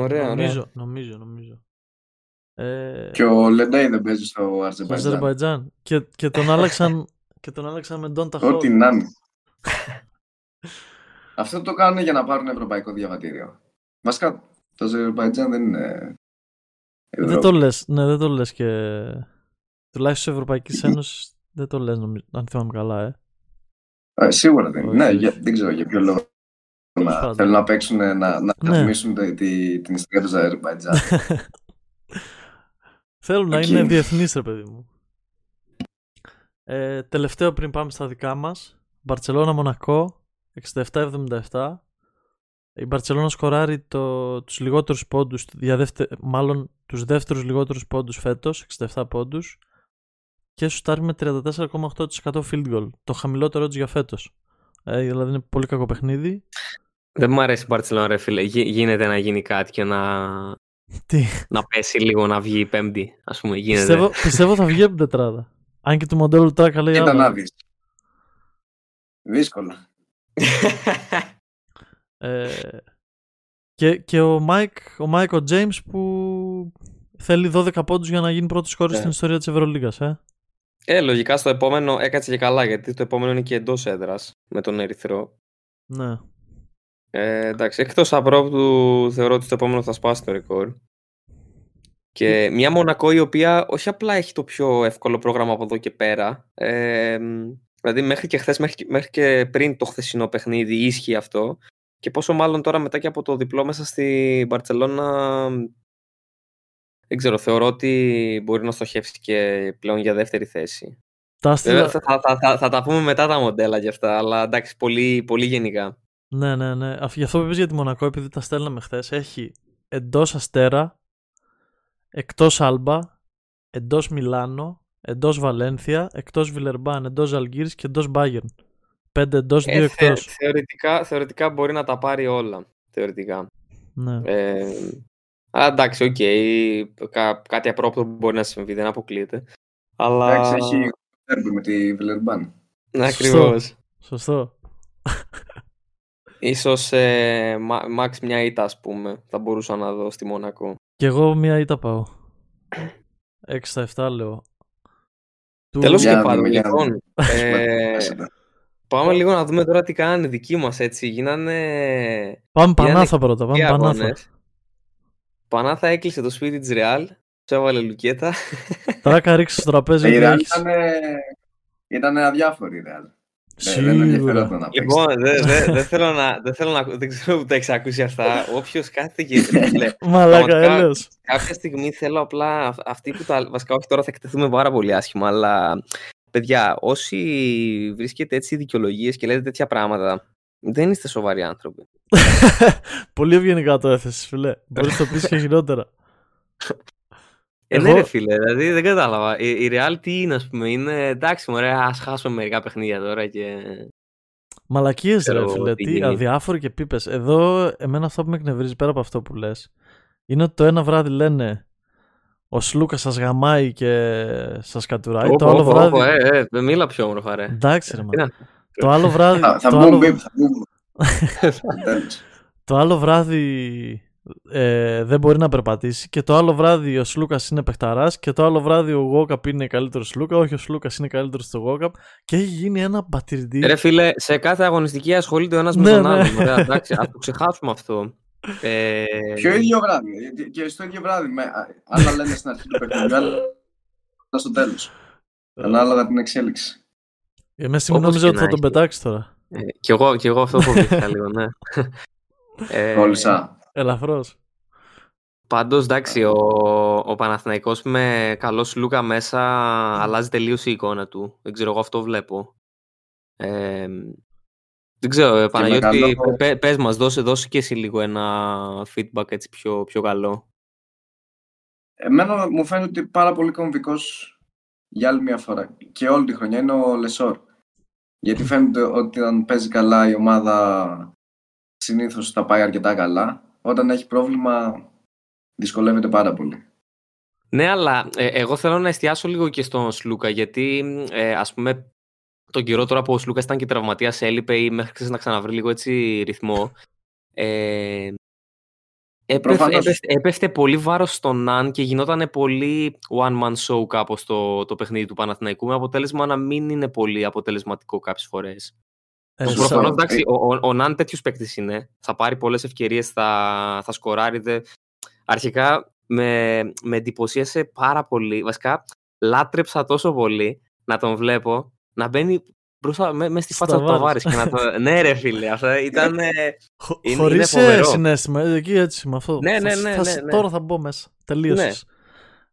Ωραία, νομίζω, νομίζω, νομίζω. Ε, Και ο Λεντέι δεν παίζει στο στο Αζερβαϊτζάν. Αζερβαϊτζάν. Και, και τον άλλαξαν, και τον άλλαξαν με Ντόντα Χολ. Ό,τι να είναι. Αυτό το κάνουν για να πάρουν ευρωπαϊκό διαβατήριο. Βασικά, το Αζερβαϊτζάν δεν είναι. Δεν Ευρώπη. το λες, ναι, δεν το λες και... Τουλάχιστον της Ευρωπαϊκής Ένωσης δεν το λες, νομίζω, αν θυμάμαι καλά, ε. Ε, σίγουρα δεν είναι. Όχι, Ναι, όχι. για, δεν ξέρω για ποιο λόγο. Τέλος Να, πάντων. θέλουν να παίξουν, να, να Ναι. ρυθμίσουν τη, τη- την ιστορία τους Αζερμπαϊτζάν. Θέλουν να Οκ. είναι διεθνείς, ρε παιδί μου. Ε, τελευταίο πριν πάμε στα δικά μας. Μπαρτσελώνα Μονακό, 67-77. Η Μπαρτσελώνα σκοράρει το, τους λιγότερους πόντους, για δεύτε, μάλλον τους δεύτερους λιγότερους πόντους φέτος, 67 πόντους. Και σουτάρει με 34,8% field goal, το χαμηλότερο της για φέτος. Ε, δηλαδή είναι πολύ κακό παιχνίδι. Δεν μου αρέσει η Μπαρσελόνα, ρε φίλε. Γι- γίνεται να γίνει κάτι και να, Τι, να πέσει λίγο, να βγει η Πέμπτη. Ας πούμε, γίνεται. πιστεύω, πιστεύω θα βγει από την τετράδα. Αν και το μοντέλο του Τράκα λέει Κοίτα άλλα. να δεις. Δύσκολα. Ε, και, και ο Μάικ, ο Μάικ ο James που θέλει 12 πόντους για να γίνει πρώτος σκόρης Ναι. στην ιστορία της Ευρωλίγκας, ε. Ε, λογικά στο επόμενο έκατσε και καλά, γιατί το επόμενο είναι και εντός έδρας με τον Ερυθρό. Ναι. Ε, εντάξει, εκτός απρόπτου θεωρώ ότι το επόμενο θα σπάσει το ρεκόρ. Και μια Μονακό η οποία όχι απλά έχει το πιο εύκολο πρόγραμμα από εδώ και πέρα. Ε, δηλαδή μέχρι και χθες, μέχρι, και- μέχρι και πριν το χθεσινό παιχνίδι ίσχυε αυτό. Και πόσο μάλλον τώρα μετά και από το διπλό μέσα στη Μπαρτσελώνα δεν ξέρω, θεωρώ ότι μπορεί να στοχεύσει και πλέον για δεύτερη θέση. Τα Βέβαια άστιλα... θα, θα, θα, θα τα πούμε μετά τα μοντέλα για αυτά, αλλά εντάξει, πολύ, πολύ γενικά. Ναι, ναι, ναι. Αφ- Γι' αυτό που είπες για τη Μονακό, επειδή τα στέλναμε χθες, έχει εντός Αστέρα, εκτός Άλμπα, εντός Μιλάνο, εντός Βαλένθια, εκτός Βιλερμπάν, εντός Αλγύρης και εντός Μπάγερν. Πέντε εντός, δύο Ε, θε- εκτός. θεωρητικά, θεωρητικά μπορεί να τα πάρει όλα. Θεωρητικά. Ναι. Ε, αλλά εντάξει, οκ. Κά, κάτι απρόοπτο μπορεί να συμβεί, δεν αποκλείεται. Αλλά. Εντάξει, έχει ντέρμπι με τη Βιλερμπάν. Ναι, Σωστό. ακριβώς. Σωστό. Ίσως ε, μα- max μια ήττα, ας πούμε, θα μπορούσα να δω στη Μονακό. Κι εγώ μία ήττα πάω. 6 στα 7 λέω. Του- Τέλος Για και να πάντων, δούμε, για να λοιπόν, ε, Πέσετε. Πάμε λίγο να δούμε τώρα τι κάνανε οι δικοί μας έτσι. Γίνανε Πάμε Γίνανε Πανάθα πρώτα. Πάμε οι Πανάθα. αγώνες. Πανάθα έκλεισε το σπίτι της Ρεάλ. Του έβαλε λουκέτα. Τράκα ρίξει στο τραπέζι Η και Real έχεις. ήταν, ήταν αδιάφορη η Real. Δεν- Δεν Σίγουρα. ενδιαφέρονταν να παίξει. Λοιπόν, δεν δε, δεν θέλω να. Δεν, θέλω να, ακού- δεν ξέρω που τα έχεις ακούσει αυτά. Όποιος κάθεται και. φίλε, Μαλάκα, πραγματικά, έλεος. κάποια στιγμή θέλω απλά αυ- αυτοί που τα. Βασικά, όχι τώρα θα εκτεθούμε πάρα πολύ άσχημα, αλλά παιδιά, όσοι βρίσκετε έτσι δικαιολογίες και λέτε τέτοια πράγματα, δεν είστε σοβαροί άνθρωποι. Πολύ ευγενικά το έθεσες, φιλέ. Μπορείς να το πεις και χειρότερα. Ε, ναι, Εγώ- ρε φίλε, δηλαδή δεν κατάλαβα. Η, η Real τι είναι, ας πούμε, είναι εντάξει, μωρέ, ας χάσουμε μερικά παιχνίδια τώρα και. Μαλακίες Ξέρω ρε εγώ φίλε, τι τι γίνεται. αδιάφοροι και πίπες. Εδώ εμένα αυτό που με εκνευρίζει πέρα από αυτό που λες είναι ότι το ένα βράδυ λένε ο Σλούκα σας γαμάει και σας κατουράει. Όπο, το άλλο όπο, βράδυ... όπο, ε, ε, μίλα πιο όμορφα, ρε. Εντάξει ρε Τι μα. να- Το άλλο βράδυ... Θα, θα το, μπούμε άλλο, μπιπ, θα μπούμε. Τέλος. το άλλο βράδυ ε, δεν μπορεί να περπατήσει και το άλλο βράδυ ο Σλούκας είναι παιχταράς και το άλλο βράδυ ο Γόκαπ είναι καλύτερος Σλούκα, όχι ο Σλούκας είναι καλύτερος στο Γόκαπ και έχει γίνει ένα μπατυρντή. Ρε φίλε, σε κάθε αγωνιστική ασχολείται ο ένας με Ναι, τον ναι. άλλον. Ωραία, εντάξει, ας το ξεχάσουμε αυτό. Ε, Ποιο ίδιο βράδυ. γιατί Και στο ίδιο βράδυ. Με, α- άλλα λένε στην αρχή του παιχνιδιού, άλλα στο τέλος. Ανάλογα την εξέλιξη. Ε, μέσα στιγμή όπως νόμιζα και ότι θα να τον έχει. πετάξεις τώρα. ε, κι, εγώ, κι εγώ αυτό φοβήθηκα λίγο, ναι. Ε, Κόλλησα. Ελαφρώς. Πάντως, εντάξει, ο, ο Παναθηναϊκός με καλό Λούκα μέσα αλλάζει τελείως η εικόνα του. Δεν ξέρω, εγώ αυτό βλέπω. Ε, δεν ξέρω, ε, Παναγιώτη, καλό- πε- πες μας, δώσε, δώσε και εσύ λίγο ένα feedback έτσι πιο, πιο καλό. Εμένα μου φαίνεται ότι πάρα πολύ κομβικός για άλλη μια φορά και όλη τη χρονιά είναι ο Λεσόρ. Γιατί φαίνεται ότι όταν παίζει καλά η ομάδα συνήθως τα πάει αρκετά καλά. Όταν έχει πρόβλημα δυσκολεύεται πάρα πολύ. Ναι, αλλά ε, εγώ θέλω να εστιάσω λίγο και στον Σλούκα, γιατί ε, ας πούμε τον καιρό τώρα που ο Σλούκας ήταν και τραυματίας έλειπε ή μέχρι ξέρεις, να ξαναβρει λίγο έτσι ρυθμό. Ε, έπεφ- Προφανώς. Έπεφτε, έπεφτε πολύ βάρος στον Ναν και γινόταν πολύ one man show κάπως το, το παιχνίδι του Παναθηναϊκού με αποτέλεσμα να μην είναι πολύ αποτελεσματικό κάποιες φορές. Ε, Σωστό. Προφανώς, Ε, εντάξει, ο, ο, ο Ναν τέτοιος παίκτης είναι. Θα πάρει πολλές ευκαιρίες, θα, θα σκοράρει. δε- Αρχικά με, με εντυπωσίασε πάρα πολύ. Βασικά, λάτρεψα τόσο πολύ να τον βλέπω να μπαίνει μπροστά με, μες στη φάτσα του Σταβάρης. Ταβάρης. Και να το... ναι, ρε φίλε, αυτό ήταν. ε, Χω- είναι- χωρίς είναι ε, φοβερό. συνέστημα, ε, εκεί έτσι με αυτό. Ναι, Θα ναι, σ- ναι, θα ναι, σ- ναι. Τώρα θα μπω μέσα. Τελείωσες.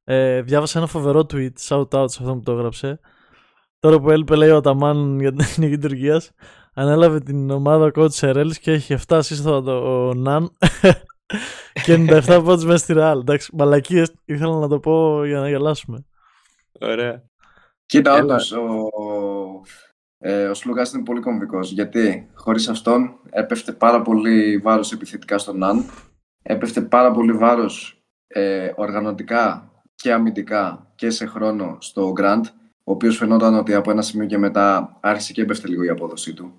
Ε, διάβασα ένα φοβερό tweet, shout out σε αυτό που το έγραψε. Τώρα που έλειπε λέει ο Αταμάν για την εθνική Τουρκίας, ανέλαβε την ομάδα ο coach Σερέλης και έχει 7 assist ο, ο Ναν και 97 πόντους μέσα στη Ρεάλ. Εντάξει, μαλακίες, ήθελα να το πω για να γελάσουμε. Ωραία. Κοίτα, Έλα. όντως, ο, ε, ο Σλούκας είναι πολύ κομβικός, γιατί χωρίς αυτόν έπεφτε πάρα πολύ βάρος επιθετικά στον Ναν, έπεφτε πάρα πολύ βάρος ε, οργανωτικά και αμυντικά και σε χρόνο στο Γκραντ, ο οποίος φαινόταν ότι από ένα σημείο και μετά άρχισε και έπεφτε λίγο η απόδοσή του.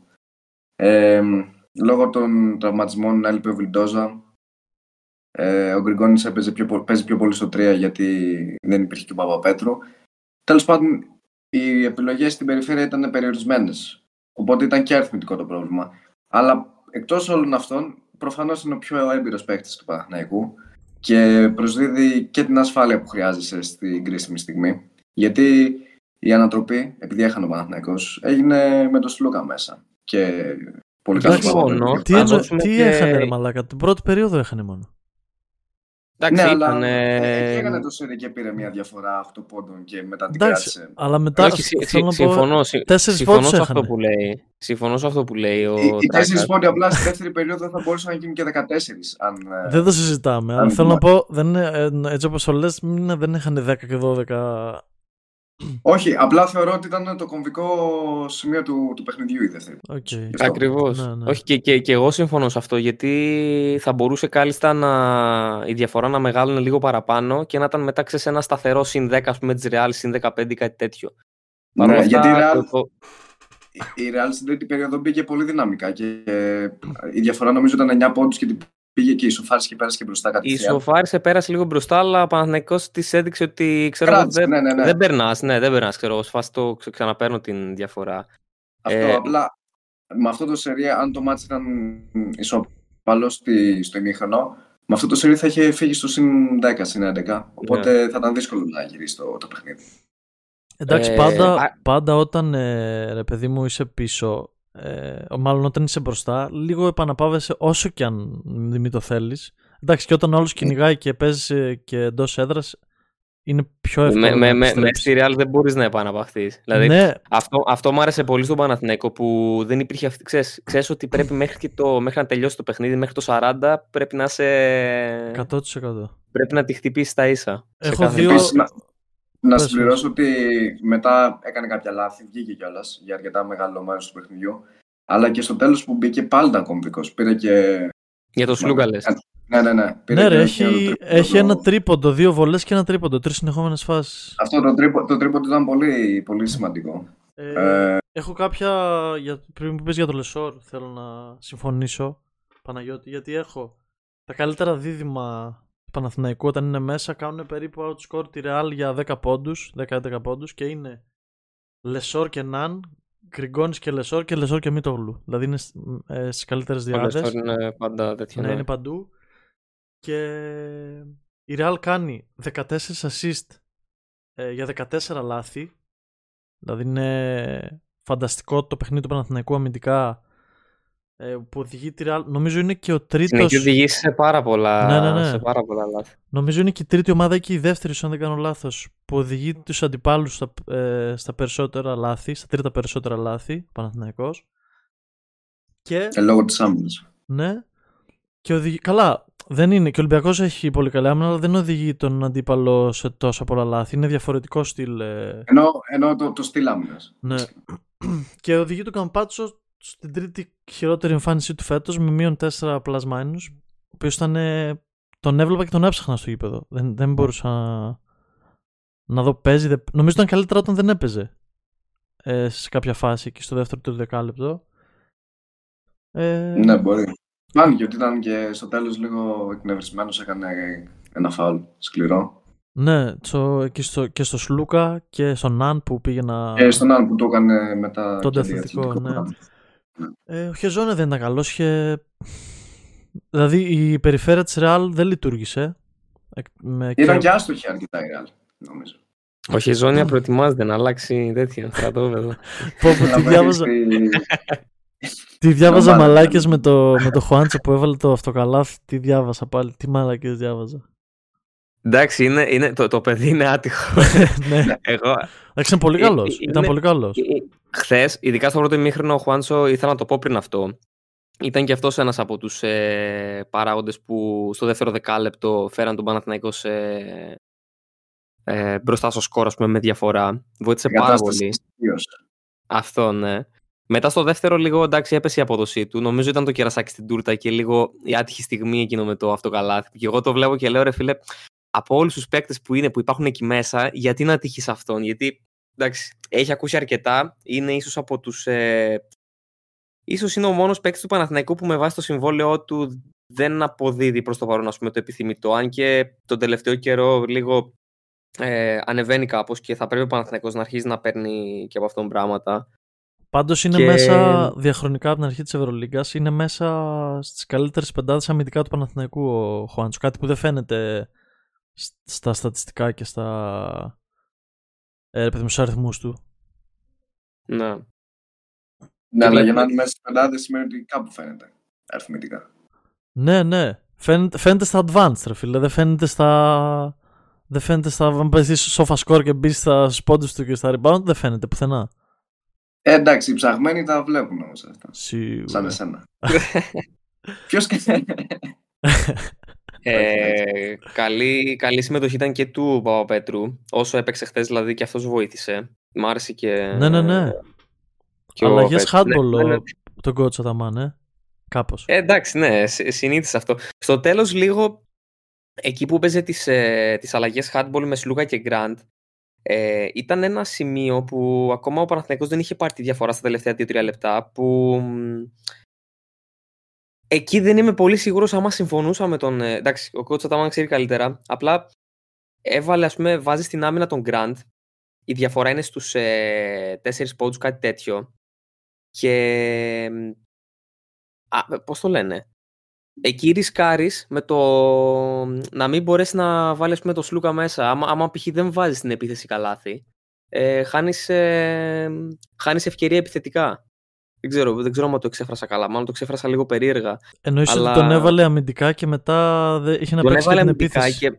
Ε, λόγω των τραυματισμών έλειπε ο Βιλντόζα. Ε, ο Γκριγκόνης έπαιζε πιο, πο- παίζει πιο πολύ στο 3 γιατί δεν υπήρχε και ο Παπαπέτρου. Τέλος πάντων, οι επιλογές στην περιφέρεια ήταν περιορισμένες. Οπότε ήταν και αριθμητικό το πρόβλημα. Αλλά εκτός όλων αυτών, προφανώς είναι ο πιο έμπειρος παίκτης του Παναθηναϊκού και προσδίδει και την ασφάλεια που χρειάζεσαι στην κρίσιμη στιγμή. Γιατί η ανατροπή, επειδή έχανε ο Παναθηναϊκός, έγινε με τον Σλούκα μέσα. Και πολύ καλό Εντάξει, Παναθηναϊκό. μόνο. Τι, Θα εννο- δώσουμε τι και- έχανε ρε μαλάκα, την πρώτη περίοδο έχανε μόνο. Εντάξει, Ναι, αλλά ήταν, ε, ε, εκεί έκανε το σερί και πήρε μια διαφορά 8 πόντων και μετά την Εντάξει, κράτησε. αλλά μετά όχι, συ- θέλω συ- να πω, συμφωνώ, συ- τέσσερις συμφωνώ πόντους σε αυτό έχανε. που λέει. Συμφωνώ σε αυτό που λέει ο Οι, οι τέσσερις Τράκας. πόντοι απλά στη δεύτερη περίοδο θα μπορούσαν να γίνουν και 14. Αν, ε, Δεν το συζητάμε, αλλά αν θέλω να θυμάμαι. πω, δεν είναι, ε, έτσι όπως το λες, μην- δεν είχαν 10 και 12. Όχι, απλά θεωρώ ότι ήταν το κομβικό σημείο του, του παιχνιδιού η δεύτερη. Οκ. Αυτό. Ακριβώς. Ναι, ναι. Όχι, και, και, και εγώ συμφωνώ σε αυτό. Γιατί θα μπορούσε κάλλιστα να, η διαφορά να μεγάλωνε λίγο παραπάνω και να ήταν μετά ξέρεις, ένα σταθερό συν 10, ας πούμε, της Real, συν 15 κάτι τέτοιο. Παρ' όλα Ναι, αυτά, γιατί η Real, το- το- η Real στην τρίτη περίοδο μπήκε πολύ δυναμικά και ε, η διαφορά νομίζω ήταν 9 πόντους και την πήγε και ισοφάρισε και πέρασε και μπροστά η κατευθείαν. Σοφάρισε πέρασε λίγο μπροστά, αλλά ο Παναθηναϊκός της έδειξε ότι ξέρω, εγώ, Κράτησε, δεν, ναι, ναι, ναι. δεν περνάς. Ναι, δεν περνάς. Ξέρω, εγώ, σε φάση το ξε- ξαναπαίρνω την διαφορά. Αυτό ε, απλά με αυτό το σερί, αν το μάτς ήταν ισοπαλός στη, στο ημίχρονο, με αυτό το σερί θα είχε φύγει στο συν 10, συν 11. Οπότε θα ήταν δύσκολο να γυρίσει το, το παιχνίδι. Εντάξει, Ε, πάντα, α- πάντα όταν ε, ρε παιδί μου είσαι πίσω, ε, μάλλον όταν είσαι μπροστά, λίγο επαναπάβεσαι όσο και αν μην το θέλεις. Εντάξει, και όταν ο άλλος κυνηγάει και παίζεις ε, και εντός έδρας, είναι πιο εύκολο. Με, να με, με, με επιστρέψεις. στη Real δεν μπορείς να επαναπαχθεί. Δηλαδή, ναι, αυτό, αυτό μου άρεσε πολύ στον Παναθηναϊκό που δεν υπήρχε αυτή. Ξέρεις, ξέρεις ότι πρέπει μέχρι, και το, μέχρι να τελειώσει το παιχνίδι, μέχρι το 40, πρέπει να, είσαι, 100%. πρέπει να τη χτυπήσεις τα ίσα. σε Έχω κάθε δύο- φάση. Επίσης, να, να Πες, συμπληρώσω ότι μετά έκανε κάποια λάθη, βγήκε κιόλας για αρκετά μεγάλο μέρος του παιχνιδιού. Αλλά και στο τέλος που μπήκε πάλι ήταν κομβικός. Πήρε και. Για το Σλούκα λες. Ναι, ναι, ναι. Πήρε Ναι, ρε, και έχει, ένα τρίποντο. έχει ένα τρίποντο, δύο βολές και ένα τρίποντο. Τρεις συνεχόμενες φάσεις. Αυτό το τρίποντο, το τρίποντο ήταν πολύ, πολύ σημαντικό. Ε, Ε, έχω κάποια. Για, πριν που πες για το Λεσόρ, θέλω να συμφωνήσω. Παναγιώτη, γιατί έχω τα καλύτερα δίδυμα του Παναθηναϊκού όταν είναι μέσα κάνουν περίπου outscore τη Real για 10 πόντους, 10-11 πόντους και είναι Λεσόρ και Ναν, Γκριγκόνης και Λεσόρ και Λεσόρ και Μίτογλου. Δηλαδή είναι σ- ε, στις καλύτερες Ο διάδες. Λεσόρ είναι πάντα τέτοιο. Ναι, ναι. είναι παντού. Και η Real κάνει 14 assist ε, για 14 λάθη. Δηλαδή είναι φανταστικό το παιχνίδι του Παναθηναϊκού αμυντικά ε, που οδηγεί τη Real. Νομίζω είναι και ο Στην τρίτος... έχει οδηγήσει σε πάρα πολλά, Ναι, ναι, ναι. σε πάρα πολλά λάθη. Νομίζω είναι και η τρίτη ομάδα και η δεύτερη, αν δεν κάνω λάθος, που οδηγεί τους αντιπάλους στα, ε, στα περισσότερα λάθη, στα τρίτα περισσότερα λάθη, Παναθηναϊκός. Και ε, λόγω της άμυνας. Ναι. Και οδηγεί... Καλά, δεν είναι. Και ο Ολυμπιακός έχει πολύ καλή άμυνα, αλλά δεν οδηγεί τον αντίπαλο σε τόσα πολλά λάθη. Είναι διαφορετικό στυλ. ε, Ενώ, ενώ το, το στυλ άμυνας. Ναι. και οδηγεί τον Καμπάτσο στην τρίτη χειρότερη εμφάνισή του φέτος με μείον 4 plus minus. Ο οποίος ήταν. ε, Τον έβλεπα και τον έψαχνα στο γήπεδο. Δεν, δεν μπορούσα να, να δω παίζει. δεν- Νομίζω ήταν καλύτερα όταν δεν έπαιζε. Ε, σε κάποια φάση εκεί στο δεύτερο του δεκάλεπτο. Ε, Ναι, μπορεί. Φάνηκε ότι ήταν και στο τέλος λίγο εκνευρισμένος, έκανε ένα φάουλ σκληρό. Ναι, στο, εκεί στο, και στο Σλούκα και στον Ναν που πήγε να. Και στον άλλο που το έκανε μετά. Τον και αθλητικό, αντιαθλητικό ναι. Πράγμα. Ε, ο Χεζόνε δεν ήταν καλός. Είχε... Δηλαδή η περιφέρεια της Ρεάλ δεν λειτουργήσε. Εκ- Με Ήταν και- και άστοχη αρκετά η Real, νομίζω. Ο Χεζόνια προετοιμάζεται να αλλάξει τέτοιο στρατόπεδο. Πω, πω, Να τη διάβαζα, παίξει- τη διάβαζα ομάδα, μαλάκες ναι. με το, με το Χουάντσο που έβαλε το αυτοκαλάθι. Τι διάβασα πάλι. Τι μαλάκες διάβαζα. Εντάξει, είναι, είναι, το, το παιδί είναι άτυχο. ναι, Εγώ, εντάξει, είναι πολύ Ε, καλός. ε, Ήταν είναι- πολύ καλός. Χθες, ειδικά στο πρώτο ημίχρονο, ο Χουάντσο, ήθελα να το πω πριν αυτό. Ήταν και αυτός ένας από τους ε, παράγοντες που στο δεύτερο δεκάλεπτο φέραν τον Παναθηναϊκό σε, ε, μπροστά στο σκόρ, ας πούμε, με διαφορά. Βοήθησε πάρα Κατάσταση πολύ. ισχύως. Αυτό, ναι. Μετά στο δεύτερο, λίγο εντάξει, έπεσε η απόδοσή του. Νομίζω ήταν το κερασάκι στην τούρτα και λίγο η άτυχη στιγμή εκείνο με το αυτοκαλάθι. Και εγώ το βλέπω και λέω, ρε φίλε, από όλους τους παίκτες που είναι, που υπάρχουν εκεί μέσα, γιατί να τύχεις αυτόν. Γιατί εντάξει, έχει ακούσει αρκετά. Είναι ίσως από τους. Ε, ίσως είναι ο μόνος παίκτης του Παναθηναϊκού που με βάση το συμβόλαιό του δεν αποδίδει προς το παρόν ας πούμε, το επιθυμητό. Αν και τον τελευταίο καιρό λίγο ε, ανεβαίνει κάπως και θα πρέπει ο Παναθηναϊκός να αρχίσει να παίρνει και από αυτόν πράγματα. Πάντως είναι Και- μέσα διαχρονικά από την αρχή της Ευρωλίγκας. Είναι μέσα στις καλύτερες πεντάδες αμυντικά του Παναθηναϊκού ο Χουάντσο. Κάτι που δεν φαίνεται σ- στα στατιστικά και στα. Ε, ρε παιδί μου, στους αριθμούς του. Ναι. Ναι, αλλά βλέπουμε- για να είναι μέσα στις πεντάδε σημαίνει ότι κάπου φαίνεται αριθμητικά. Ναι, ναι. Φαίνεται, φαίνεται στα advanced, ρε φίλε. Δεν φαίνεται στα. Δεν φαίνεται στα. Αν παίζει sofa score και μπεις στα πόντου του και στα rebound, δεν φαίνεται πουθενά. Ε, εντάξει, οι ψαγμένοι τα βλέπουν όμως αυτά. Σαν Σίγουρα. εσένα. Ποιος και. Ε, καλή, καλή συμμετοχή ήταν και του Παπαπέτρου. Όσο έπαιξε χθες, δηλαδή και αυτός βοήθησε. Μ' άρεσε και. Ναι, ναι, ναι. και ο Αλλαγές Πέτρου. handball Ναι, ναι, ναι. ο- τον coach Αταμάν, ε. Κάπως. Ε, εντάξει, ναι, συνήθισε αυτό. Στο τέλος, λίγο εκεί που παίζε τις ε, τις αλλαγές handball με Σλούκα και Γκραντ, ε, ήταν ένα σημείο που ακόμα ο Παναθηναϊκός δεν είχε πάρει τη διαφορά στα τελευταία 2-3 λεπτά. Που μ, εκεί δεν είμαι πολύ σίγουρος άμα συμφωνούσα με τον. ε, εντάξει, ο coach Αταμάν ξέρει καλύτερα. Απλά έβαλε, ας πούμε, βάζει στην άμυνα τον Γκραντ. Η διαφορά είναι στους ε, 4 πόντους, κάτι τέτοιο. Και. Α, πώς το λένε. Εκεί ρισκάρεις με το να μην μπορέσεις να βάλεις με το Σλούκα μέσα. Άμα, άμα π.χ. δεν βάζεις την επίθεση καλάθι, ε, χάνεις, ε, χάνεις ευκαιρία επιθετικά. Δεν ξέρω, δεν ξέρω αν το εξέφρασα καλά. Μάλλον το εξέφρασα λίγο περίεργα. Εννοείς Αλλά- ότι τον έβαλε αμυντικά και μετά δεν- είχε να Τον παίξει και έβαλε την αμυντικά επίθεση. και.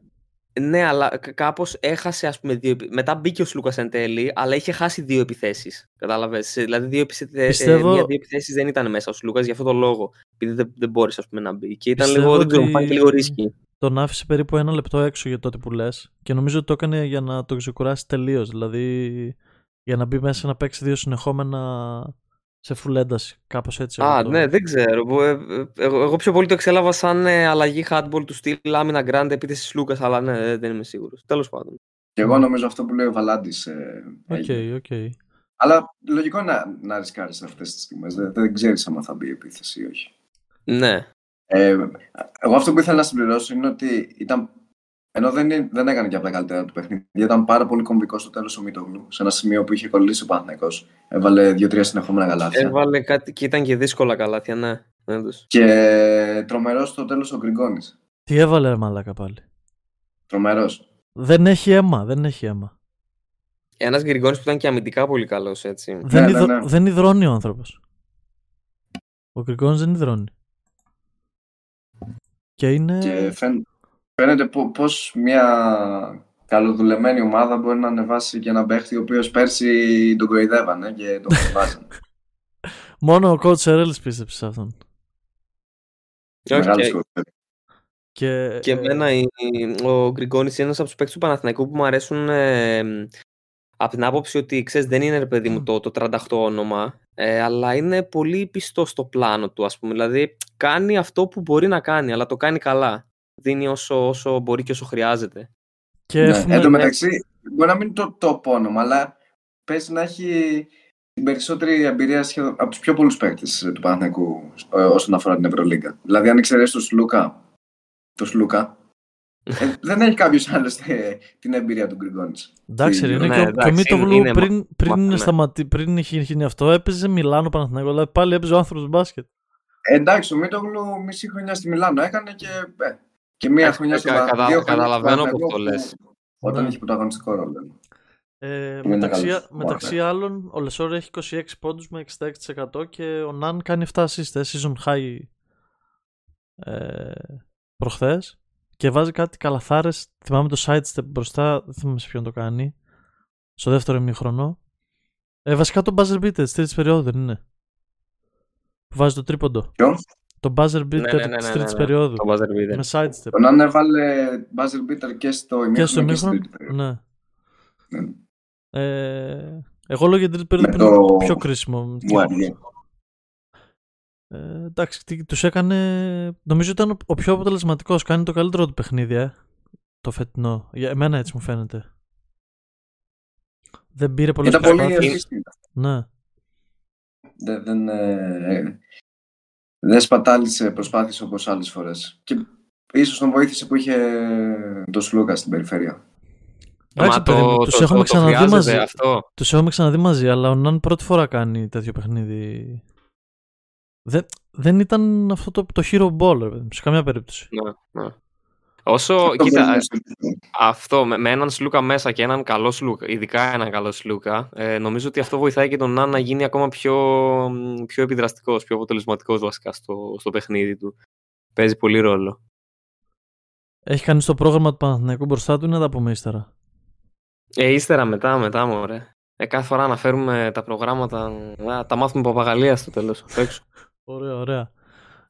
Ναι, αλλά κάπως έχασε, ας πούμε, δύο. επι- Μετά μπήκε ο Σλούκα εν τέλει, αλλά είχε χάσει δύο επιθέσεις. Κατάλαβες; Δηλαδή, δύο επιθέσει Πιστεύω- μία-δύο επιθέσεις δεν ήταν μέσα ο Σλούκας για αυτόν τον λόγο. Επειδή δεν, δεν μπόρεσε, ας πούμε, να μπει. Και ήταν Πιστεύω λίγο, δεν ξέρω, μου ότι- φάνηκε λίγο ρίσκι. Τον άφησε περίπου ένα λεπτό έξω για τότε που λες και νομίζω ότι το έκανε για να το ξεκουράσει τελείως. Δηλαδή για να μπει μέσα να παίξει δύο συνεχόμενα σε full ένταση. Κάπως έτσι. εγώ Α, το- ναι, δεν ξέρω. Εγώ, ε, εγώ, εγώ πιο πολύ το εξέλαβα σαν ε, αλλαγή hardball του στυλ άμυνα Grant επίθεσης Λούκας, αλλά ναι, δεν- δεν είμαι σίγουρος. Τέλος πάντων. Και εγώ νομίζω αυτό που λέει ο Βαλάντης. Ε, Οκ, έγινε. οκ. Αλλά λογικό να, να ρισκάρεις αυτές τις στιγμές. Δεν, δεν ξέρεις αν θα μπει η επίθεση ή όχι. Ναι. Ε, εγώ αυτό που ήθελα να συμπληρώσω είναι ότι ήταν. Ενώ δεν, είναι- δεν έκανε και από τα καλύτερα του παιχνίδια, ήταν πάρα πολύ κομβικό στο τέλος ο Μίτογλου. Σε ένα σημείο που είχε κολλήσει ο Παναθυναϊκό. Έβαλε δύο-τρία συνεχόμενα καλάθια. Έβαλε κάτι και ήταν και δύσκολα καλάθια, ναι. Όντως. Και τρομερός στο τέλος ο Γκριγκόνης. Τι έβαλε ρε μαλάκα πάλι; Τρομερός. Δεν έχει αίμα, δεν έχει αίμα. Ένας Γκριγκόνης που ήταν και αμυντικά πολύ καλός, έτσι. δεν, ναι, υδρο- ναι. δεν υδρώνει ο άνθρωπος. Ο Γκριγκόνης δεν υδρώνει. Και είναι. Και φαίν- φαίνεται πώ μια καλοδουλεμένη ομάδα μπορεί να ανεβάσει και έναν παίχτη ο οποίος πέρσι τον κοροϊδεύανε και τον βάζανε. Μόνο ο coach Ερέλης πίστεψε σε αυτόν. Όχι, Μεγάλος και- σκορ. Και, Και ε, εμένα η- ο Γκριγκόνης είναι ένας από τους παίκτες του Παναθηναϊκού που μου αρέσουν ε, από την άποψη ότι ξέρεις δεν είναι ρε παιδί μου το, το 38 όνομα ε, αλλά είναι πολύ πιστό στο πλάνο του ας πούμε δηλαδή κάνει αυτό που μπορεί να κάνει αλλά το κάνει καλά δίνει όσο, όσο μπορεί και όσο χρειάζεται και Ναι. έχουμε, Εν τω μεταξύ, μπορεί να μην είναι το top όνομα, αλλά παίζει να έχει την περισσότερη εμπειρία σχεδόν από τους πιο πολλούς παίκτες του Παναθηναϊκού ε, όσον αφορά την Ευρωλίγκα. Δηλαδή, αν εξαιρέσεις τον Σλούκα, το Σλούκα, ε, δεν έχει κάποιος άλλος την εμπειρία του Γκριγκόνις. Εντάξει, ρε, είναι Ναι, και ο- και ο εντάξει, Μίτογλου είναι- πριν, είναι- πριν, ναι. σταματή, πριν είχε γίνει αυτό έπαιζε Μιλάνο Παναθηναϊκό, δηλαδή πάλι έπαιζε ο άνθρωπος μπάσκετ. Ε, εντάξει, ο Μίτογλου μισή χρονιά στη Μιλάνο έκανε και, ε, και μία Εντάξει, χρονιά στο κα- Πα- κατα- δύο χρόνια στο καταλαβαίνω πώς Παναθηναϊκό το που- λες. Όταν Ναι. είχε πρωταγωνιστικό ρόλο. Ε, είναι μεταξύ, καλός. μεταξύ άλλων, ο Λεσόρ έχει 26 πόντους με 66% και ο Nunn κάνει 7 assists, ε, season high ε, προχθές και βάζει κάτι καλαθάρες, θυμάμαι το sidestep μπροστά, δεν θυμάμαι σε ποιον το κάνει, στο δεύτερο ημίχρονο. Ε, βασικά το buzzer beater της τρίτης περίοδου δεν είναι. Που βάζει το τρίποντο. Ποιο; Το buzzer beater Ναι, ναι, ναι, της ναι, τρίτης ναι. περίοδου. το buzzer beater. Με sidestep. Τον αν έβαλε buzzer beater και στο Και ημίχρονο στο και, στην ημίχρονο. τρίτη περίοδο. Ναι. Ναι. Ε, εγώ λέω για την τρίτη περίοδο Με που είναι το πιο κρίσιμο. Βουάριε. Ε, εντάξει, τι- τους έκανε. Νομίζω ήταν ο- ο πιο αποτελεσματικός. Κάνει το καλύτερο του παιχνίδι, ε, το φετινό. Για εμένα έτσι μου φαίνεται. Δεν πήρε πολλές Ήταν πολύ προσπάθειες. ευχήστη. Ναι. Δεν, δεν, ε, δεν σπατάλησε προσπάθειες όπως άλλες φορές. Και ίσως τον βοήθησε που είχε τον Σλούκα στην περιφέρεια. Εντάξει, Μα παιδί μου, το, τους το, έχουμε το, το ξαναδεί χρειάζεται μαζί. αυτό. Τους έχουμε ξαναδεί μαζί, αλλά ο Ναν πρώτη φορά κάνει τέτοιο παιχνίδι. Δεν, δεν ήταν αυτό το, το hero ball, ρε παιδί μου, σε καμία περίπτωση. Ναι, ναι. Όσο, Αυτό κοίτα, δεν ε, είναι- αυτό με, με έναν Σλούκα μέσα και έναν καλό Σλούκα, ειδικά έναν καλό Σλούκα, ε, νομίζω ότι αυτό βοηθάει και τον Ναν να γίνει ακόμα πιο, μ, πιο επιδραστικός, πιο αποτελεσματικός βασικά στο, στο παιχνίδι του. Παίζει πολύ ρόλο. Έχει κάνει το πρόγραμμα του Παναθηναϊκού μπροστά του ή να τα πούμε ύστερα; Ε, ύστερα μετά, μετά μωρέ. Ε, κάθε φορά να φέρουμε τα προγράμματα, να τα μάθουμε παπαγαλία στο τέλος. απ' έξω. Ωραία, ωραία.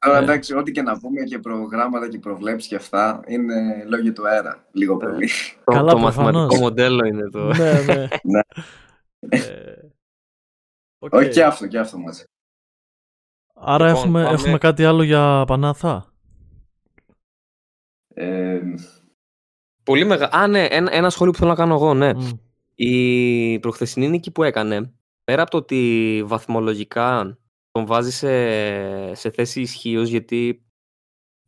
Τώρα Ε. εντάξει, ό,τι και να πούμε και προγράμματα και προβλέψεις και αυτά είναι λόγια του αέρα, λίγο Ε. πολύ. το, Καλά, το προφανώς. μαθηματικό μοντέλο είναι το. ναι, ναι. Ναι. Ε, οκ. Όχι και αυτό, και αυτό μαζί. Άρα Λοιπόν, έχουμε, πάμε- έχουμε κάτι άλλο για Πανάθα; Ε, Πολύ μεγάλο. Α, ναι, ένα, ένα σχόλιο που θέλω να κάνω εγώ, ναι. Μμ. Η προχθεσινή νίκη που έκανε, πέρα από το ότι βαθμολογικά τον βάζει σε, σε θέση ισχύος, γιατί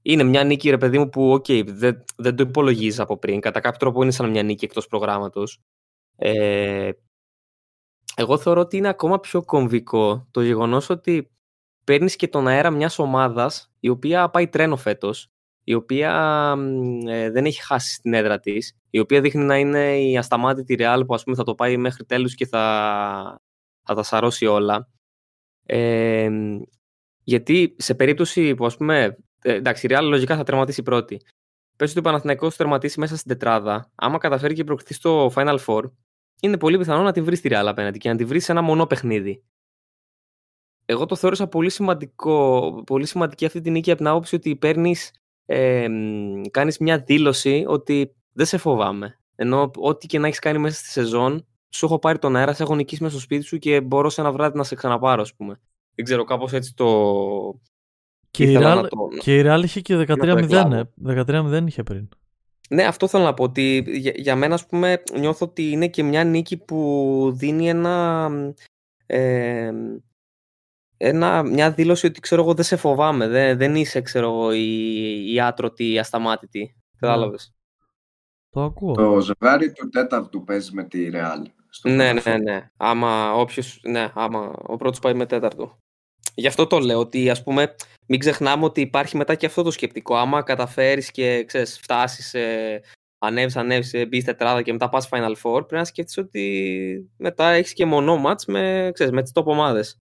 είναι μια νίκη, ρε παιδί μου, που οκ, δεν, δεν το υπολογίζεις από πριν. Κατά κάποιο τρόπο είναι σαν μια νίκη εκτός προγράμματος. Ε, εγώ θεωρώ ότι είναι ακόμα πιο κομβικό το γεγονός ότι παίρνεις και τον αέρα μιας ομάδας η οποία πάει τρένο φέτος, η οποία μ, ε, δεν έχει χάσει στην έδρα της, η οποία δείχνει να είναι η ασταμάτητη Real που ας πούμε θα το πάει μέχρι τέλους και θα, θα τα σαρώσει όλα. Ε, γιατί σε περίπτωση που ας πούμε, ε, εντάξει η Real λογικά θα τερματίσει πρώτη. Πες ότι ο Παναθηναϊκός τερματίσει μέσα στην τετράδα, άμα καταφέρει και προκριθεί στο Final Four, είναι πολύ πιθανό να τη βρεις τη Real απέναντι και να τη βρεις σε ένα μονό παιχνίδι. Εγώ το θεώρησα πολύ σημαντικό, πολύ σημαντική αυτή την νίκη από την άποψη ότι παίρνεις, ε, κάνεις μια δήλωση ότι δεν σε φοβάμαι. Ενώ ό,τι και να έχεις κάνει μέσα στη σεζόν, σου έχω πάρει τον αέρα, σε έχω νικήσει μέσα στο σπίτι σου και μπορώ σε ένα βράδυ να σε ξαναπάρω, ας πούμε. Δεν ξέρω, κάπως έτσι το. Και η, ήθελα Real, να το- και η Real είχε και το 13-0. εκλάβω. ε. 13-0 είχε πριν. Ναι, αυτό θέλω να πω. Ότι για, για μένα, ας πούμε, νιώθω ότι είναι και μια νίκη που δίνει ένα. Ε, ένα, μια δήλωση ότι ξέρω εγώ δεν σε φοβάμαι. Δεν, δεν είσαι ξέρω εγώ η, η άτρωτη, η ασταμάτητη. Κατάλαβες. Το ακούω. Το ζευγάρι του τέταρτου παίζει με τη Real. Στο Ναι, Final ναι, Four. ναι. Άμα, όποιος, ναι, άμα ο πρώτος πάει με τέταρτο. Γι' αυτό το λέω ότι ας πούμε μην ξεχνάμε ότι υπάρχει μετά και αυτό το σκεπτικό. Άμα καταφέρεις και ξέρεις, φτάσεις, ε, ανέβεις, ανέβεις, ε, μπεις τετράδα και μετά πας Final Four, πρέπει να σκέφτεσαι ότι μετά έχεις και μονό μάτς με, ξέρεις, με τις top ομάδες.